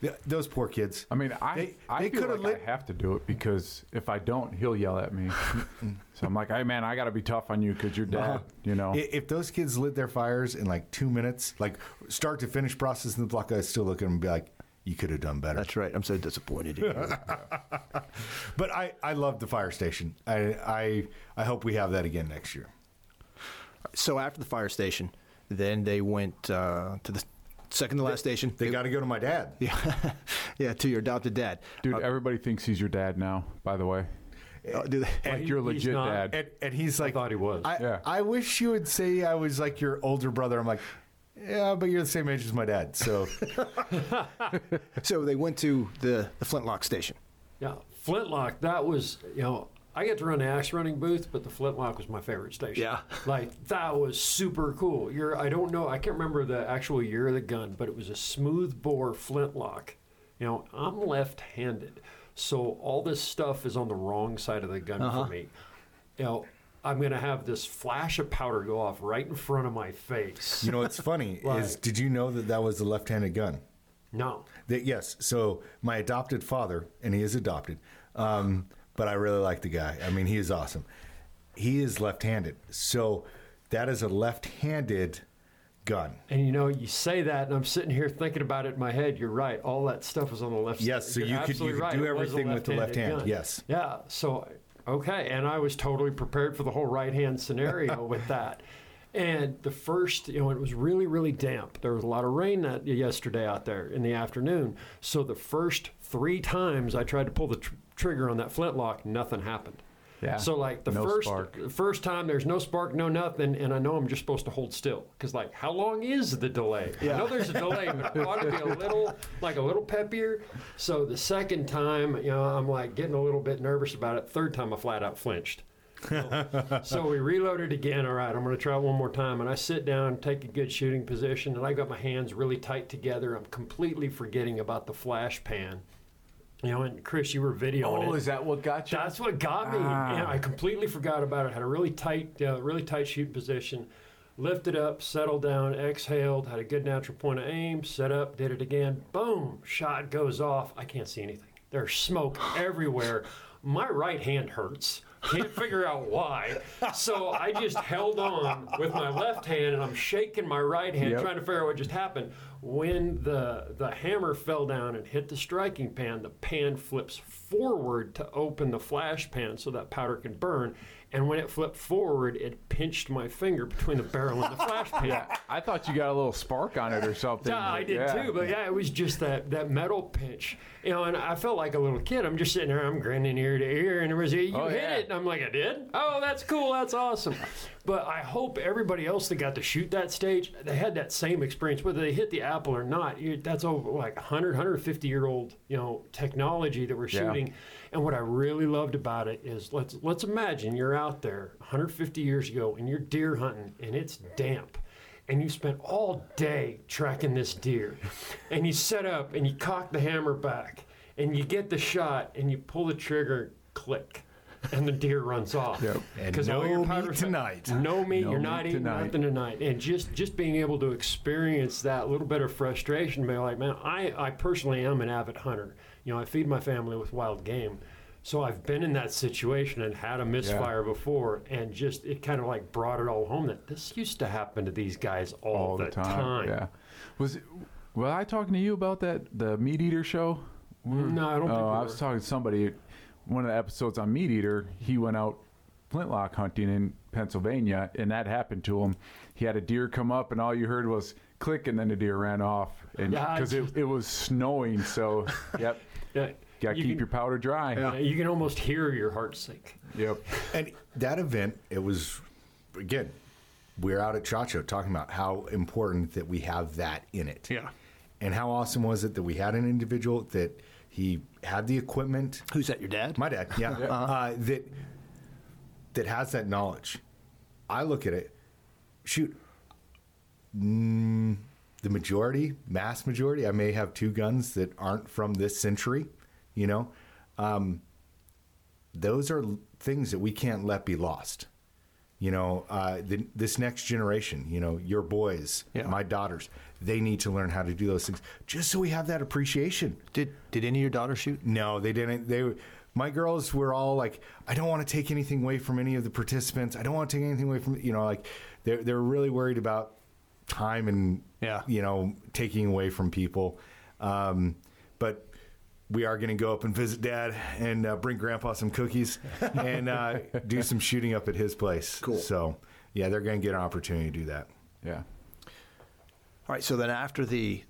Th- those poor kids. I mean, I They- I they feel coulda like lit- I have to do it because if I don't, he'll yell at me. so I'm like, hey man, I got to be tough on you because you're dad. You know. If those kids lit their fires in like two minutes, like start to finish process in the block, I still look at them and be like, "You could have done better." That's right. I'm so disappointed. But I, I love the fire station. I, I, I hope we have that again next year. so after the fire station, then they went uh, to the second to last station. They got to go to my dad. yeah, yeah, to your adopted dad. Dude, everybody thinks he's your dad now. By the way, Uh, do they- like you're a he's legit not. dad. And, and he's like, thought he was. I, Yeah. I wish you would say I was like your older brother. I'm like, yeah, but you're the same age as my dad. So so they went to the, the Flintlock station. Yeah, Flintlock. That was you know I get to run the axe running booth, but the Flintlock was my favorite station. Yeah. like that was super cool. You're I don't know I can't remember the actual year of the gun, but it was a smooth bore Flintlock. You know I'm left-handed, so all this stuff is on the wrong side of the gun for me. You know. I'm gonna have this flash of powder go off right in front of my face. you know what's funny is, did you know that that was a left-handed gun? No, That, yes. So my adopted father, and he is adopted, um, but I really like the guy. I mean, he is awesome. He is left-handed, so that is a left-handed gun. And you know, you say that, and I'm sitting here thinking about it in my head. You're right. All that stuff was on the left. Yes, so you could- you could right. do It was a everything with the left hand, gun. yes. Yeah. So okay, and I was totally prepared for the whole right hand scenario with that. And the first, you know, it was really, really damp. There was a lot of rain that yesterday out there in the afternoon. So the first three times I tried to pull the tr- trigger on that flintlock, nothing happened. Yeah. So like the No first spark. first time there's no spark, no nothing, and I know I'm just supposed to hold still because like how long is the delay? Yeah. I know there's a delay, but I ought to be a little like a little peppier. So the second time, you know, I'm like getting a little bit nervous about it. Third time, I flat out flinched. so we reloaded again. All right, I'm going to try it one more time. And I sit down, take a good shooting position, and I got my hands really tight together. I'm completely forgetting about the flash pan. You know, and Chris, you were videoing it. oh, it. is that what got you? That's what got me. Ah. Yeah, I completely forgot about it. Had a really tight, uh, really tight shoot position. Lifted up, settled down, exhaled. Had a good natural point of aim. Set up, did it again. Boom! Shot goes off. I can't see anything. There's smoke everywhere. My right hand hurts. Can't figure out why. So I just held on with my left hand and I'm shaking my right hand, Yep. trying to figure out what just happened. When the the hammer fell down and hit the striking pan, the pan flips forward to open the flash pan so that powder can burn. And when it flipped forward, it pinched my finger between the barrel and the flash pan. I thought you got a little spark on it or something. Yeah, I did yeah. too, but yeah, it was just that that metal pinch, you know. And I felt like a little kid. I'm just sitting there, I'm grinning ear to ear, and there was you Oh, hit yeah. it, and I'm like, I did. Oh, that's cool, that's awesome. But I hope everybody else that got to shoot that stage, they had that same experience, whether they hit the apple or not. You, that's over like 100, 150 year old, you know, technology that we're Yeah. Shooting. And what I really loved about it is let's let's imagine you're out there 150 years ago and you're deer hunting and it's damp and you spent all day tracking this deer and you set up and you cock the hammer back and you get the shot and you pull the trigger click and the deer runs off because Yep. And 'Cause all no your meat powder's- tonight. no meat No you're meat not eating tonight. nothing tonight and just just being able to experience that little bit of frustration be like man i i personally am an avid hunter you know i feed my family with wild game so i've been in that situation and had a misfire before and just it kind of like brought it all home that this used to happen to these guys all, all the time. Yeah. Was it, was I talking to you about that the meat eater show? no i don't think Oh, I was talking to somebody. One of the episodes on Meat Eater, he went out flintlock hunting in Pennsylvania, and that happened to him. He had a deer come up, and all you heard was click, and then the deer ran off, and Yeah, because it, it was snowing. So, yep, yeah, got to you keep can- your powder dry. yeah, you can almost hear your heart sink Yep. And that event, it was again, we're out at Chacho talking about how important that we have that in it. Yeah. And how awesome was it that we had an individual that he had the equipment. Who's that? Your dad? My dad, yeah, uh, that that has that knowledge. I look at it. Shoot, mm, the majority, mass majority, I may have two guns that aren't from this century, you know. Um, those are things that we can't let be lost. You know, uh, the, this next generation, you know, your boys, Yeah. my daughters, they need to learn how to do those things just so we have that appreciation. Did did any of your daughters shoot? No, they didn't. They, my girls were all like, I don't want to take anything away from any of the participants. I don't want to take anything away from, you know, like they're they're really worried about time and Yeah. you know taking away from people. Um, but we are going to go up and visit Dad and uh, bring Grandpa some cookies and uh, do some shooting up at his place. Cool. So yeah, they're going to get an opportunity to do that. Yeah. All right. So then after the,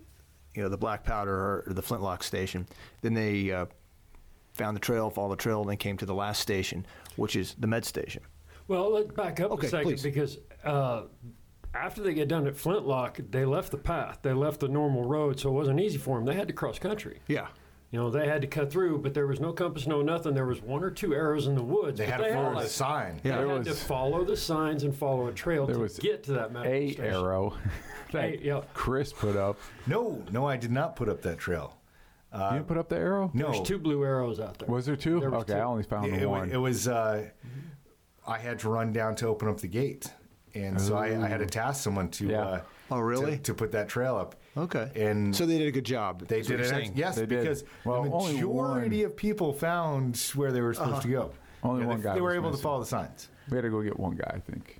you know, the black powder or the flintlock station, then they uh, found the trail, followed the trail, and then came to the last station, which is the med station. Well, let's back up Okay, a second please. because uh, after they get done at Flintlock, they left the path. They left the normal road, so it wasn't easy for them. They had to cross country. Yeah. You know, they had to cut through, but there was no compass, no nothing. There was one or two arrows in the woods. They but had to follow the sign. Yeah. They There had to follow the signs and follow a trail There to was get to that medical A station. arrow that A, yeah. Chris put up. No, no, I did not put up that trail. you didn't put up the arrow? No, There's two blue arrows out there. Was there two? There was okay, two. I only found it, the wa- one. it was uh, I had to run down to open up the gate, and so I, I had to task someone to Yeah. uh, Oh, really? to, to put that trail up. Okay. And so they did a good job. they did you're it. saying. Yes, They did. because Well, the only majority of people found where they were supposed to go. Only Yeah, one they, guy They were was able to follow the signs. we had to go get one guy, I think.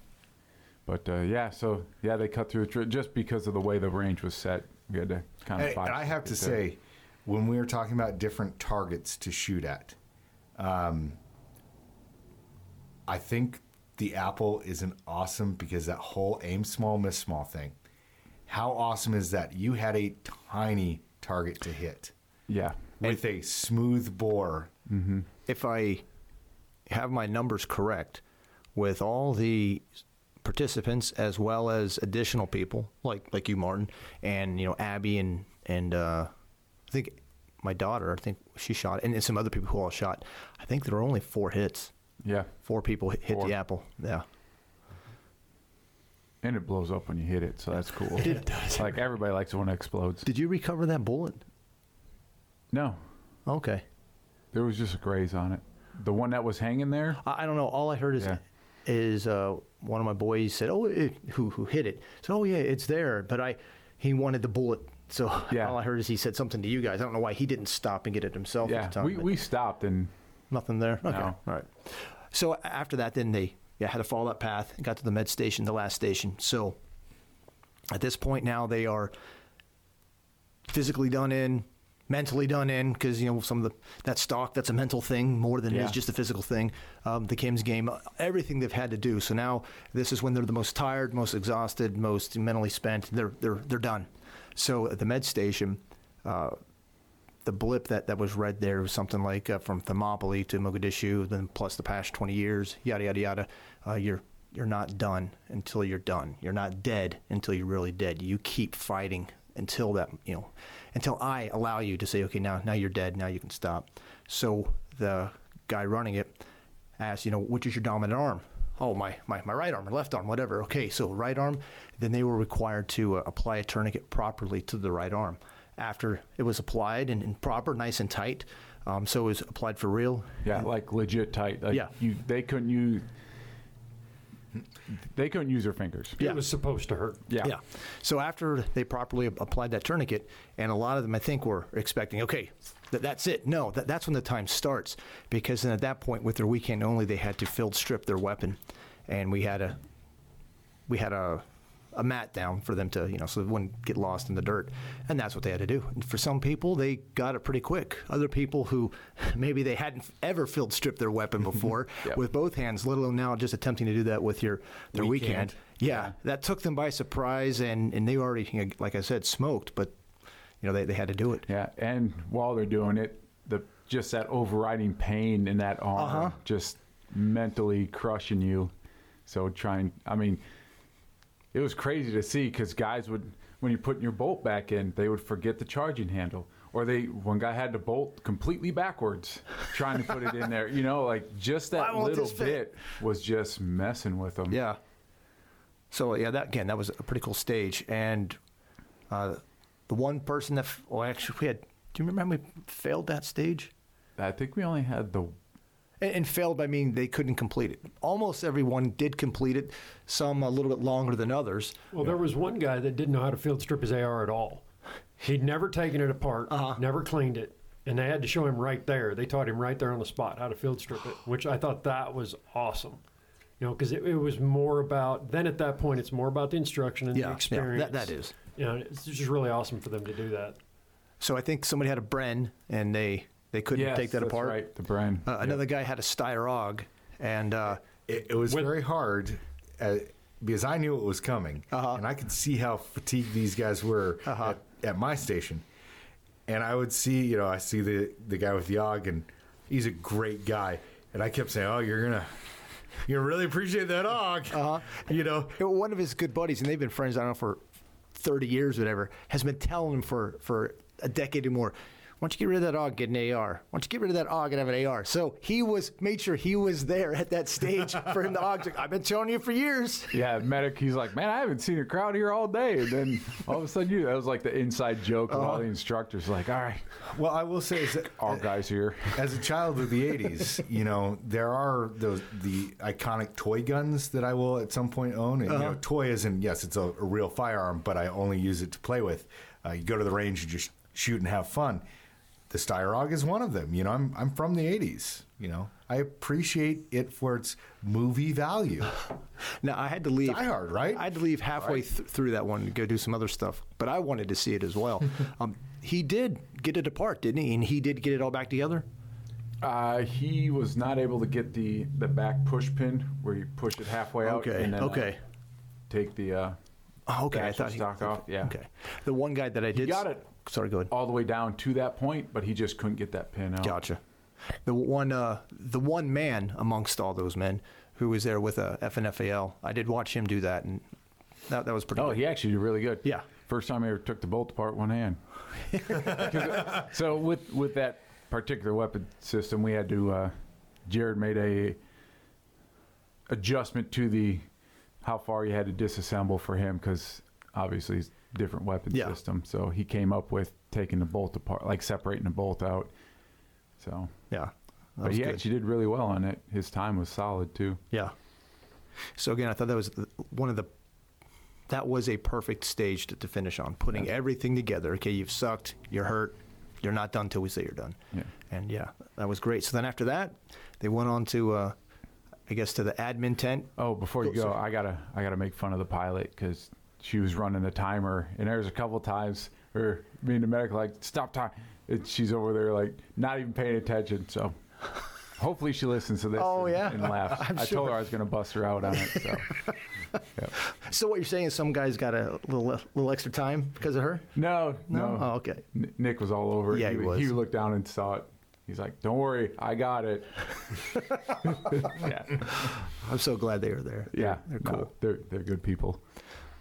But uh, yeah, so yeah, they cut through a tra- just because of the way the range was set. We had to kind of. Hey, and I have to get there. say, when we were talking about different targets to shoot at, um, I think the Apple is an awesome because that whole aim small, miss small thing. How awesome is that? You had a tiny target to hit yeah, with a smooth bore. if I have my numbers correct, with all the participants as well as additional people like like you, Martin, and you know Abby and and uh, I think my daughter, I think she shot, and, and some other people who all shot. I think there were only four hits. Yeah, Four people hit, hit Four. the apple. Yeah. and it blows up when you hit it, so that's cool. It does. Like everybody likes it when it explodes. Did you recover that bullet? No, Okay. there was just a graze on it. The one that was hanging there. I, I don't know. All I heard is Yeah. is uh, one of my boys said, "Oh, it, who who hit it?" So, "Oh yeah, it's there." But I, he wanted the bullet. So Yeah. all I heard is he said something to you guys. I don't know why he didn't stop and get it himself Yeah, at the time. we, but we stopped and nothing there. Okay, No. all right. So after that, then they yeah had to follow that path. and Got to the med station, the last station. So at this point now they are physically done in, mentally done in because you know some of the that stalk that's a mental thing more than it Yeah. is just a physical thing. Um, the Kim's game, everything they've had to do. So now this is when they're the most tired, most exhausted, most mentally spent. They're they're they're done. So at the med station. Uh, the blip that, that was read there was something like uh, from Thermopylae to Mogadishu, then plus the past 20 years, yada yada yada. Uh, you're you're not done until you're done. You're not dead until you're really dead. You keep fighting until that you know, until I allow you to say, okay, now now you're dead. Now you can stop. So the guy running it asked, you know, which is your dominant arm? Oh, my, my, my right arm or left arm, whatever. Okay, so right arm. Then they were required to uh, apply a tourniquet properly to the right arm. After it was applied and, and proper, nice and tight, um, so it was applied for real. yeah, like legit tight. Like Yeah. you, they couldn't use. They couldn't use their fingers. Yeah. It was supposed to hurt. Yeah. Yeah. So after they properly applied that tourniquet, and a lot of them, I think, were expecting, okay, th- that's it. No, that, that's when the time starts, because then at that point, with their weak hand only, they had to field strip their weapon, and we had a we had a a mat down for them to, you know, so they wouldn't get lost in the dirt, and that's what they had to do. And for some people, they got it pretty quick. Other people who maybe they hadn't ever field stripped their weapon before Yep. with both hands, let alone now just attempting to do that with your their Weak hand. weekend. Yeah, that took them by surprise, and, and they already, you know, like I said, smoked, but you know they, they had to do it. Yeah, and while they're doing it, the just that overriding pain in that arm, Uh-huh. just mentally crushing you. So trying, I mean, it was crazy to see because guys would, when you're putting your bolt back in, they would forget the charging handle, or they one guy had to bolt completely backwards trying to put it in there. You know, like just that little bit was just messing with them. Yeah. So yeah, that again, that was a pretty cool stage. And uh, the one person that, f- well, actually, we had. Do you remember how we failed that stage? I think we only had the And, and failed by meaning they couldn't complete it. Almost everyone did complete it. Some a little bit longer than others. Well, there was one guy that didn't know how to field strip his AR at all. He'd never taken it apart, Uh-huh. never cleaned it, and they had to show him right there. They taught him right there on the spot how to field strip it, which I thought that was awesome. You know, because it, it was more about then at that point, it's more about the instruction and Yeah, the yeah, experience. that- that is. You know, it's just really awesome for them to do that. So I think somebody had a Bren, and they they couldn't Yes, take that that's apart. Right, the Bren. Uh, Another guy had a Steyr and uh, It, it was With- very hard uh, because I knew it was coming, Uh-huh. and I could see how fatigued these guys were Uh-huh. at, at my station. And I would see, you know, I see the the guy with the AUG, and he's a great guy. And I kept saying, "Oh, you're gonna, you really appreciate that AUG," Uh-huh. you know. one of his good buddies, and they've been friends, I don't know, for 30 years or whatever, has been telling him for, for a decade or more, why don't you get rid of that AUG, get an AR? Why don't you get rid of that AUG and have an AR? So he was, made sure he was there at that stage for him to AUG. Like, I've been telling you for years. Yeah, medic. He's like, man, I haven't seen a crowd here all day, and then all of a sudden, you that was like the inside joke of Uh-huh. all the instructors. Like, all right, Well, I will say, is that all guys here. as a child of the 80s, you know, there are those the iconic toy guns that I will at some point own. And, you know, toy isn't, yes, it's a, a real firearm, but I only use it to play with. Uh, you go to the range and just shoot and have fun. The Steyr AUG is one of them. You know, I'm, I'm from the 80s. You know, I appreciate it for its movie value. Now, I had to leave. Die Hard, right? I had to leave halfway th- through that one to go do some other stuff, but I wanted to see it as well. um, he did get it apart, didn't he? And he did get it all back together? Uh, he was not able to get the the back push pin where you push it halfway out. Okay, and then, uh, okay. take the uh, Oh, okay. I Actual thought he stock off, yeah. Okay. The one guy that I did got it. Sorry, go ahead. all the way down to that point, but he just couldn't get that pin out. Gotcha. The one, uh, the one man amongst all those men who was there with a FNFAL. I did watch him do that, and that, that was pretty. Oh, good. he actually did really good. Yeah. First time I ever took the bolt apart one hand. so with with that particular weapon system, we had to. Uh, Jared made a adjustment to the how far you had to disassemble for him because obviously different weapon Yeah. system. So he came up with taking the bolt apart, like separating the bolt out. So, Yeah. But he good. actually did really well on it. His time was solid too. Yeah. So again, I thought that was one of the. That was a perfect stage to, to finish on, putting everything together. Okay, you've sucked, you're hurt, you're not done till we say you're done. Yeah. And yeah, that was great. So then after that, they went on to, uh, I guess, to the admin tent. Oh, before you Oh, go, sorry. I gotta I gotta make fun of the pilot because she was running the timer, and there was a couple times where me and the medic like stop time. And she's over there like not even paying attention. So hopefully she listens to this. Oh, and, yeah. and laughs. I sure. told her I was gonna bust her out on it. So Yep. So what you're saying is some guys got a little little extra time because of her? no, no, Oh, okay. N- Nick was all over it. Yeah, he was. He looked down and saw it. He's like, "Don't worry, I got it." yeah, I'm so glad they were there. yeah, they're no, cool. they're they're good people.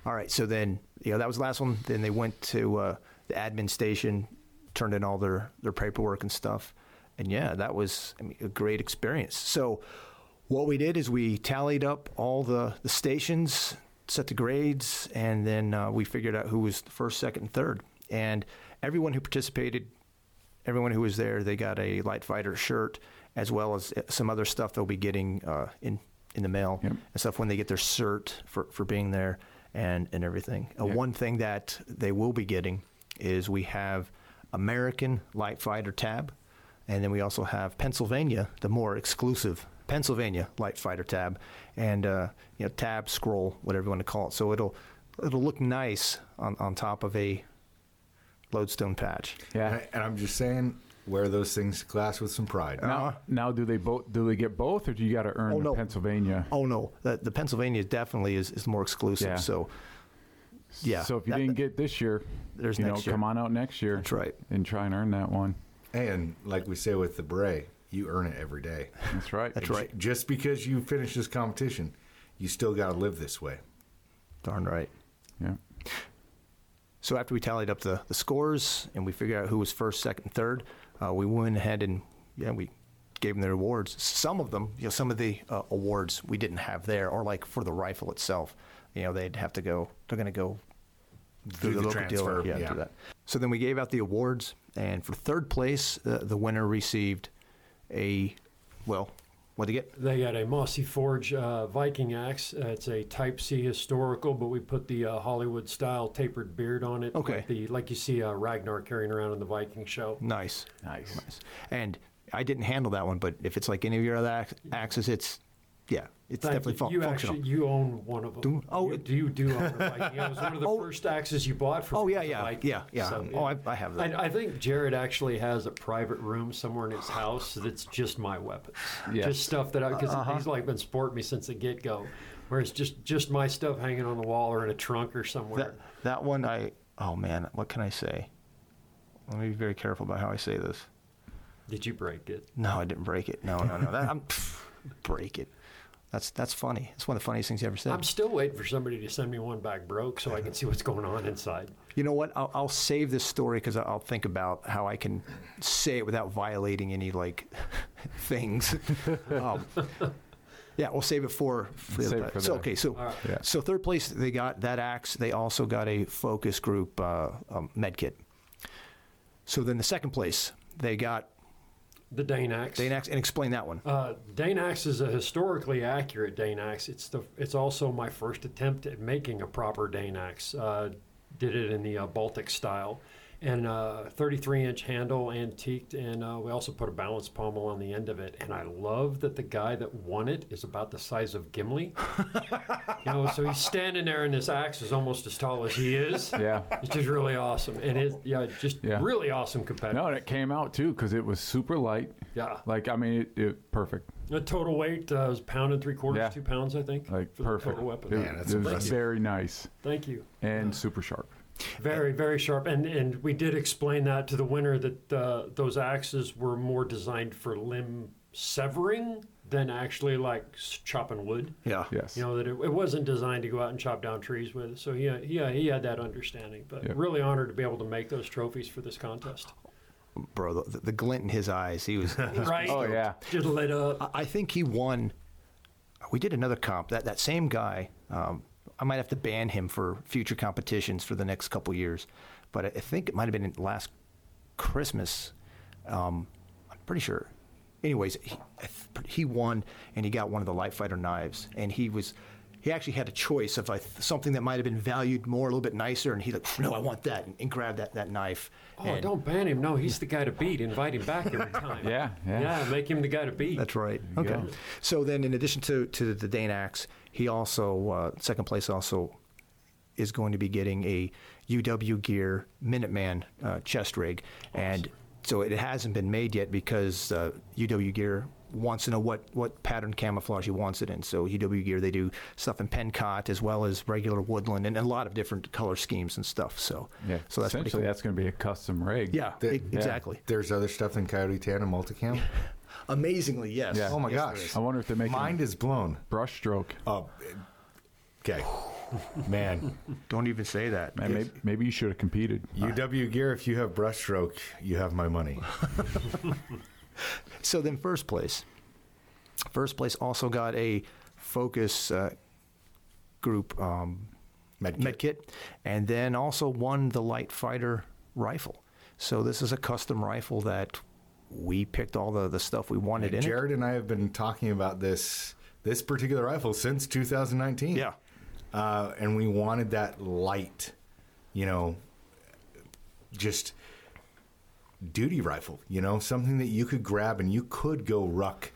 All right, so then you know that was the last one. Then they went to uh, the admin station, turned in all their their paperwork and stuff, and yeah, that was I mean, a great experience. So what we did is we tallied up all the the stations, set the grades, and then uh, we figured out who was the first, second, and third. And everyone who participated, everyone who was there, they got a light fighter shirt as well as uh, some other stuff they'll be getting uh, in in the mail Yep. and stuff when they get their cert for, for being there and, and everything. Uh, One thing that they will be getting is we have American Light Fighter tab, and then we also have Pennsylvania, the more exclusive Pennsylvania Light Fighter tab, and uh, you know tab scroll, whatever you want to call it. So it'll it'll look nice on, on top of a lodestone patch. Yeah. And, I, and I'm just saying, wear those things to class with some pride. Now, uh-huh. now, do they both? Do they get both, or do you got to earn Oh, the no. Pennsylvania? Oh no, the, the Pennsylvania definitely is, is more exclusive. Yeah. So yeah, So if you that- didn't get this year, There's you know, next year. come on out next year. That's right. And try and earn that one. And like we say with the beret, you earn it every day. That's right. That's right. Just because you finish this competition, you still got to live this way. Darn right. Yeah. So after we tallied up the, the scores and we figured out who was first, second, third, uh, we went ahead and yeah, we gave them their awards. Some of them, you know, some of the uh, awards we didn't have there, or like for the rifle itself, you know, they'd have to go. They're going to go Through the local transfer, dealer. Yeah, yeah. do that. So then we gave out the awards, and for third place, uh, the winner received a well, what did he get? They got a Mossy Forge uh, Viking axe. Uh, it's a Type C historical, but we put the uh, Hollywood style tapered beard on it. Okay. Like, the, like you see uh, Ragnar carrying around in the Viking show. Nice, Nice. nice. And I didn't handle that one, but if it's like any of your other ax- axes, it's yeah, it's Thank definitely you. fun- you functional. actually you own one of them. Do- oh, you, do you do own a Viking? It was one of the Oh. first axes you bought from. Oh, yeah, yeah, Viking. yeah, yeah. So, Oh, I- I have that. I, I think Jared actually has a private room somewhere in his house that's just my weapons. Yes. Just stuff that I because Uh-huh. he's like been sporting me since the get go. Whereas just just my stuff hanging on the wall or in a trunk or somewhere. That that one, I oh man, what can I say? Let me be very careful about how I say this. Did you break it? No, I didn't break it. No, no, no. That, I'm break it. That's that's funny. It's one of the funniest things you ever said. I'm still waiting for somebody to send me one back broke so I can see what's going on inside. You know what? I'll, I'll save this story because I'll think about how I can say it without violating any like things. um, yeah, we'll save it for. for the Save other it for so okay, so All right. Yeah. so third place they got that axe. They also got a focus group uh, um, med kit. So then the second place they got The. Dane axe and explain that one. Uh, Dane axe is a historically accurate Dane axe. It's the it's also my first attempt at making a proper Dane axe. Uh, did it in the uh, Baltic style, and uh, 33 inch handle, antiqued, and uh, we also put a balance pommel on the end of it. And I love that the guy that won it is about the size of Gimli. you know, so he's standing there, and this axe is almost as tall as he is. Yeah. It's just really awesome, and it yeah, just Yeah. really awesome competitor. No, and it came out too because it was super light. Yeah. Like I mean, it, it perfect. The total weight uh, was a pound and three quarters, Yeah. two pounds, I think. Like for perfect. the total weapon. It, Man, that's it was impressive. very nice Thank you. and super sharp. Very, very sharp. And and we did explain that to the winner that uh, those axes were more designed for limb severing than actually like chopping wood. Yeah. Yes. You know that it, it wasn't designed to go out and chop down trees with. So yeah, yeah, he had that understanding. But Yep. really honored to be able to make those trophies for this contest. Bro, the, the glint in his eyes. He was. he was Right? Oh yeah. Just lit up. I- I think he won. We did another comp. That that same guy. Um, I might have to ban him for future competitions for the next couple years, but I I think it might have been in last Christmas. Um, I'm pretty sure. Anyways, he, he won, and he got one of the light fighter knives, and he was. He actually had a choice of like, something that might have been valued more, a little bit nicer, and he like, no, I want that, and, and grabbed that, that knife. Oh, and- don't ban him. No, he's the guy to beat. Invite him back every time. Yeah, yeah. Yeah, make him the guy to beat. That's right. Okay. go. So then, in addition to, to the Dane axe, he also uh, second place also is going to be getting a UW Gear Minuteman uh, chest rig, and so it hasn't been made yet because uh, UW Gear wants to know what, what pattern camouflage he wants it in. So UW Gear they do stuff in pencott as well as regular woodland and a lot of different color schemes and stuff. So Yeah. so that's essentially cool. that's going to be a custom rig. yeah, The- e- exactly. There's other stuff than Coyote Tan and Multicam. Amazingly, yes. Yeah. Oh my Yes, gosh. there is. I wonder if they're making Mind is blown. brushstroke. Oh, okay. Man, Don't even say that. Man, maybe, maybe you should have competed. UW Gear, if you have brushstroke, you have my money. So then, first place. First place also got a Focus uh, Group um, Medkit. med kit, and then also won the Light Fighter rifle. So this is a custom rifle that we picked all the, the stuff we wanted in Jared and I have been talking about this this particular rifle since 2019. Yeah. uh, and we wanted that light, you know, just duty rifle, you know, something that you could grab and you could go ruck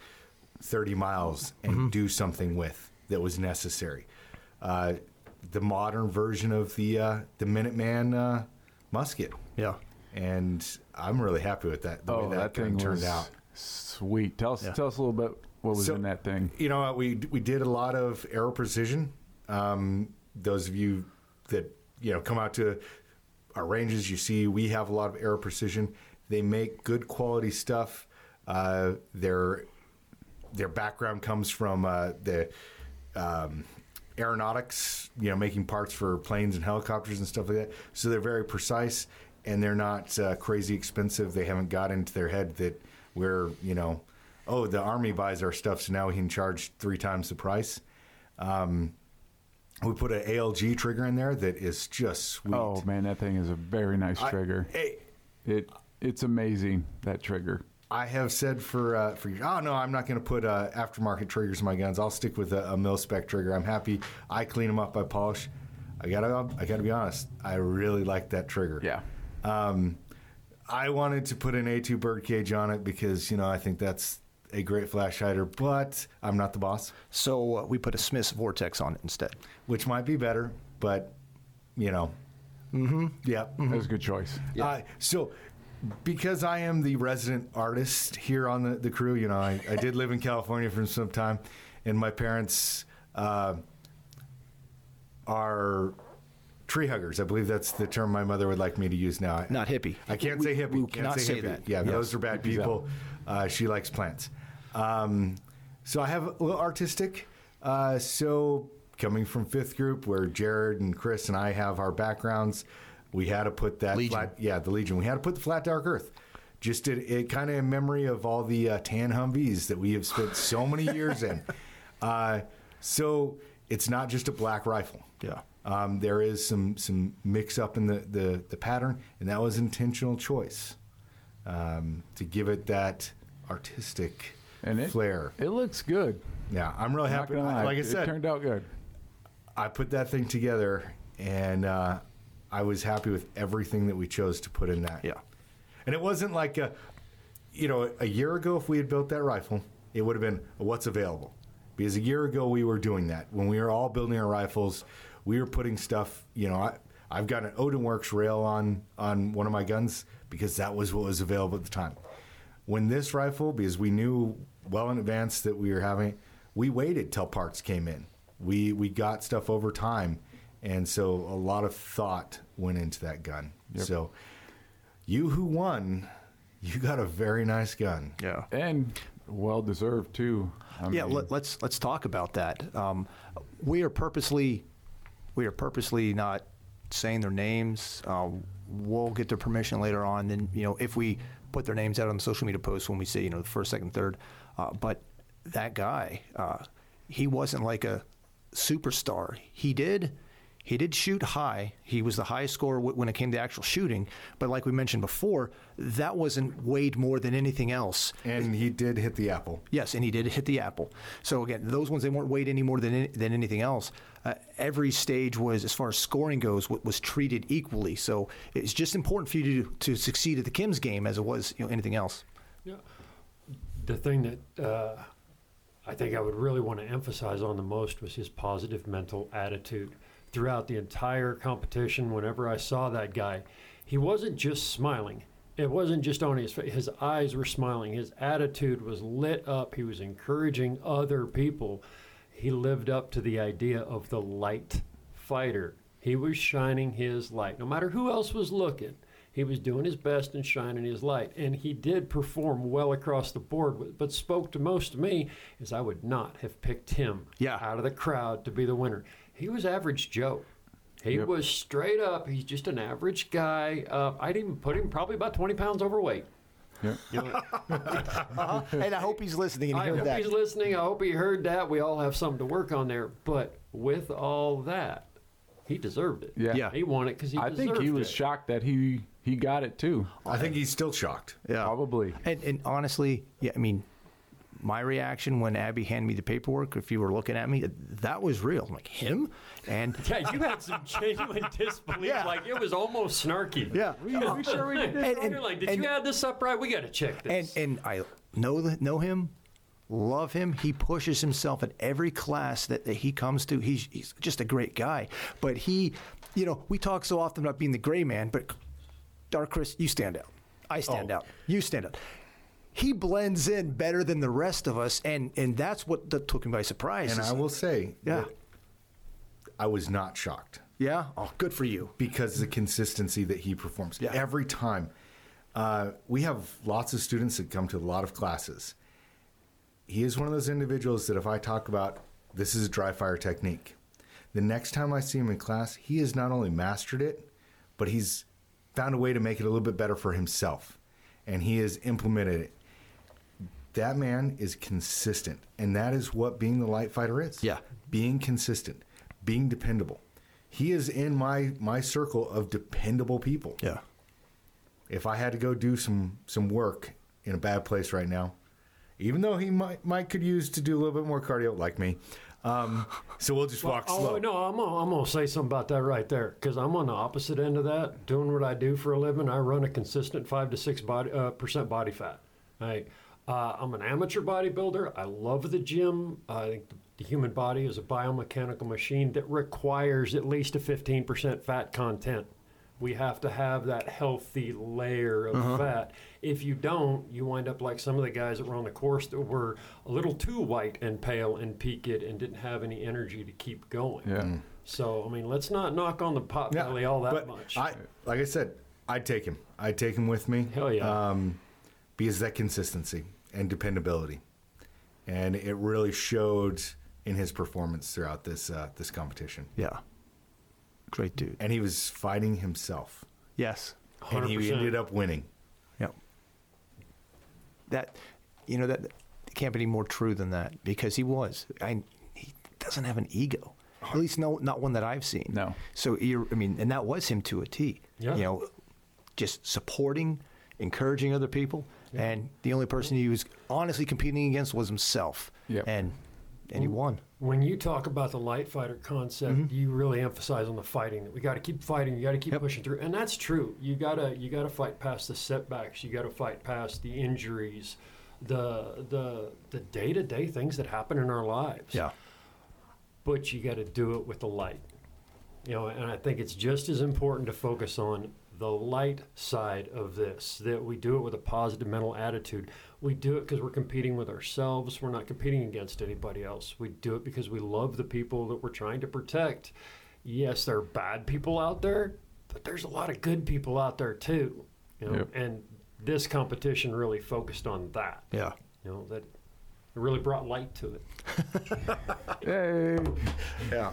30 miles and Mm-hmm. do something with that was necessary. Uh, the modern version of the uh, the Minuteman uh, musket, Yeah. And I'm really happy with that. The Oh, way that, that, thing turned out. sweet. Tell us, Yeah. tell us a little bit what was So- in that thing. You know, we we did a lot of Aero Precision. Um, those of you that you know come out to our ranges, you see we have a lot of Aero Precision. They make good quality stuff. Uh, their their background comes from uh, the um, aeronautics, you know, making parts for planes and helicopters and stuff like that. So they're very precise and they're not uh, crazy expensive. They haven't got into their head that we're, you know, oh, the army buys our stuff, so now we can charge three times the price. Um, We put an ALG trigger in there that is just sweet. Oh man, that thing is a very nice I- trigger. Hey, It it's amazing that trigger. I have said for uh, for oh no, I'm not going to put uh, aftermarket triggers in my guns. I'll stick with a, a mil spec trigger. I'm happy. I clean them up. I polish. I gotta I gotta be honest. I really like that trigger. Yeah. Um, I wanted to put an A2 birdcage on it because you know I think that's a great flash hider, but I'm not the boss, So uh, we put a Smith's Vortex on it instead. which might be better, but you know. Mm-hmm. Yeah. That was a good choice. Uh, so, because I am the resident artist here on the, the crew, you know, I, I did live in California for some time, and my parents uh, are tree huggers. I believe that's the term my mother would like me to use now. Not hippie. I can't We- say hippie. we Can't cannot say, hippie. that. Yeah, those are bad people. Uh, she likes plants. Um, so I have a little artistic. Uh, so coming from fifth group, where Jared and Chris and I have our backgrounds, we had to put that Legion. flat. Yeah, the Legion. We had to put the flat dark Earth. Just it, it kind of in memory of all the uh, tan Humvees that we have spent so many years in. Uh, so it's not just a black rifle. Yeah. Um, there is some some mix up in the, the, the pattern, and that was intentional choice um, to give it that artistic And it flair. It looks good. Yeah, I'm really Not happy. Like I said, it turned out good. I put that thing together, and uh, I was happy with everything that we chose to put in that. Yeah. And it wasn't like a, you know, a year ago, if we had built that rifle, it would have been what's available. Because a year ago, we were doing that. When we were all building our rifles, we were putting stuff, you know, I, I've got an Odin Works rail on, on one of my guns because that was what was available at the time. When this rifle, because we knew well in advance that we were having, we waited till parts came in. We, we got stuff over time. And so a lot of thought went into that gun. So you who won, you got a very nice gun. Yeah. And well deserved too. I yeah, mean, let, let's let's talk about that. Um, we are purposely we are purposely not saying their names. Uh, we'll get their permission later on. Then you know if we put their names out on the social media posts when we say you know the first, second, third. Uh, but that guy, uh, he wasn't like a superstar. He did. He did shoot high. He was the highest scorer w- when it came to actual shooting. But like we mentioned before, that wasn't weighed more than anything else. And he did hit the apple. Yes, and he did hit the apple. So again, those ones they weren't weighed any more than any- than anything else. Uh, every stage was, as far as scoring goes, w- was treated equally. So it's just important for you to, to succeed at the Kim's game as it was you know anything else. Yeah. The thing that uh, I think I would really want to emphasize on the most was his positive mental attitude throughout the entire competition. Whenever I saw that guy, he wasn't just smiling. It wasn't just on his face. His eyes were smiling. His attitude was lit up. He was encouraging other people. He lived up to the idea of the light fighter. He was shining his light. No matter who else was looking, he was doing his best and shining his light. And he did perform well across the board. But spoke to most of me is I would not have picked him Yeah. out of the crowd to be the winner. He was average Joe. He Yep. was straight up. He's just an average guy. Uh, I'd even put him probably about 20 pounds overweight. yeah. You know, Uh-huh. And I hope he's listening and I heard hope that. he's listening. I hope he heard that. We all have something to work on there. But with all that, he deserved it. Yeah. Yeah. He won it because he I think he deserved was it. shocked that he he got it too. I think he's still shocked. Yeah. Probably. And, and honestly, yeah, I mean, my reaction when Abby handed me the paperwork, if you were looking at me, that was real. I'm like, him? And Yeah, you had some genuine disbelief. Yeah. Like it was almost snarky. yeah. We, we sure we did this? And- And, you're like, did and- you add this up right? We got to check this. and I know know him, love him. He pushes himself at every class that, that he comes to. He's he's just a great guy. But he, you know, we talk so often about being the gray man, but Dark Chris, you stand out. I stand Oh. out. You stand out. He blends in better than the rest of us, and and that's what that took him by surprise. And I will say, Yeah. I was not shocked yeah. Oh, good for you. because the consistency that he performs Yeah. every time. Uh, we have lots of students that come to a lot of classes. He is one of those individuals that if I talk about this is a dry fire technique, the next time I see him in class, he has not only mastered it, but he's found a way to make it a little bit better for himself, and he has implemented it. That man is consistent, and that is what being the light fighter is. Yeah. being consistent, being dependable. He is in my my circle of dependable people. Yeah. If I had to go do some some work in a bad place right now, even though he might might could use to do a little bit more cardio, like me, um, so we'll just walk oh, slow. no, I'm gonna, I'm gonna say something about that right there because I'm on the opposite end of that. Doing what I do for a living, I run a consistent five to six body uh, percent body fat. Right. Uh, I'm an amateur bodybuilder. I love the gym. I think the human body is a biomechanical machine that requires at least a 15% fat content. We have to have that healthy layer of fat. If you don't, you wind up like some of the guys that were on the course that were a little too white and pale and peaked and didn't have any energy to keep going. Yeah. So, I mean, let's not knock on the pot belly all that but much. I, like I said, I'd take him. I'd take him with me. Hell yeah. Um, because that consistency and dependability, and it really showed in his performance throughout this uh, this competition. Yeah. Great dude. And he was fighting himself, Yes. and he ended up winning. Yeah. That, you know, that can't be any more true than that because he was. I, he doesn't have an ego. At least no, not one that I've seen. No. So you're, I mean, and that was him to a T. Yeah. You know, just supporting, encouraging other people, and the only person he was honestly competing against was himself. Yep. And and he won. when you talk about the light fighter concept, mm-hmm. you really emphasize on the fighting. That we got to keep fighting. You got to keep Yep. pushing through, and that's true. You gotta you gotta fight past the setbacks. You got to fight past the injuries, the the the day to day things that happen in our lives. Yeah. but you got to do it with the light. You know, and I think it's just as important to focus on the light side of this that we do it with a positive mental attitude. We do it because we're competing with ourselves. We're not competing against anybody else. We do it because we love the people that we're trying to protect. Yes, there are bad people out there, but there's a lot of good people out there too. You know, Yep. and this competition really focused on that. Yeah. You know, that it really brought light to it. Hey. Yeah.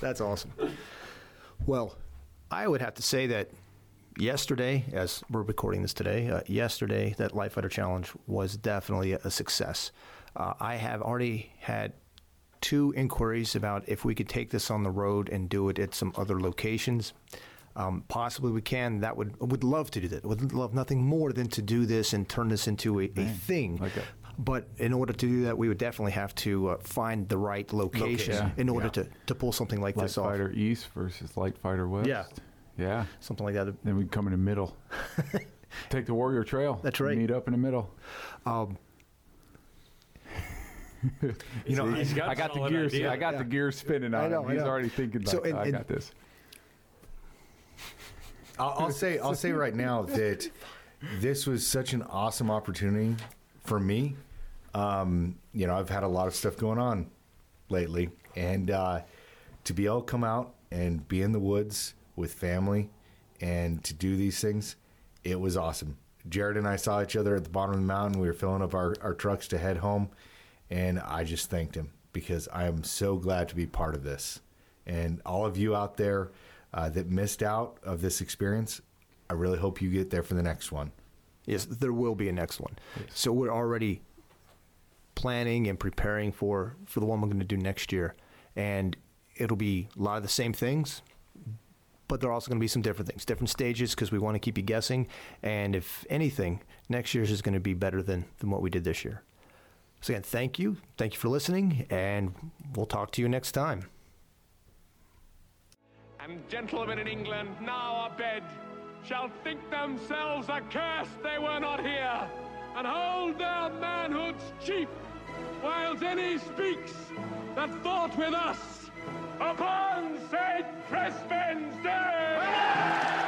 That's awesome. Well, I would have to say that yesterday, as we're recording this today, uh, yesterday that Light Fighter Challenge was definitely a, success. Uh, I have already had two inquiries about if we could take this on the road and do it at some other locations. Um, possibly we can. That would would love to do that. Would love nothing more than to do this and turn this into a, a thing. a- but in order to do that, we would definitely have to uh, find the right location Location. in order Yeah. to, to pull something like Light this off. Light fighter east versus light fighter west. Yeah. Yeah. something like that. Then we come in the middle. Take the Warrior Trail. That's right. Meet up in the middle. Um, You know, He's got I got the solid gears. idea. I got the gears spinning I know, him. I He's know. already thinking about. So, and- I and- got this. I'll, I'll say I'll say right now that this was such an awesome opportunity for me. Um, you know, I've had a lot of stuff going on lately, and uh, to be able to come out and be in the woods with family and to do these things, it was awesome. Jared and I saw each other at the bottom of the mountain. We were filling up our, our trucks to head home, and I just thanked him because I am so glad to be part of this. And all of you out there uh, that missed out of this experience, I really hope you get there for the next one. yes, there will be a next one. So we're already planning and preparing for for the one we're going to do next year, and it'll be a lot of the same things, but there are also going to be some different things, different stages, because we want to keep you guessing. And if anything, next year's is going to be better than than what we did this year. So again, thank you, thank you for listening, and we'll talk to you next time. And gentlemen in England, now abed, shall think themselves accursed they were not here, and hold their manhood's chief, while any speaks that fought with us upon St. Crispin's Day!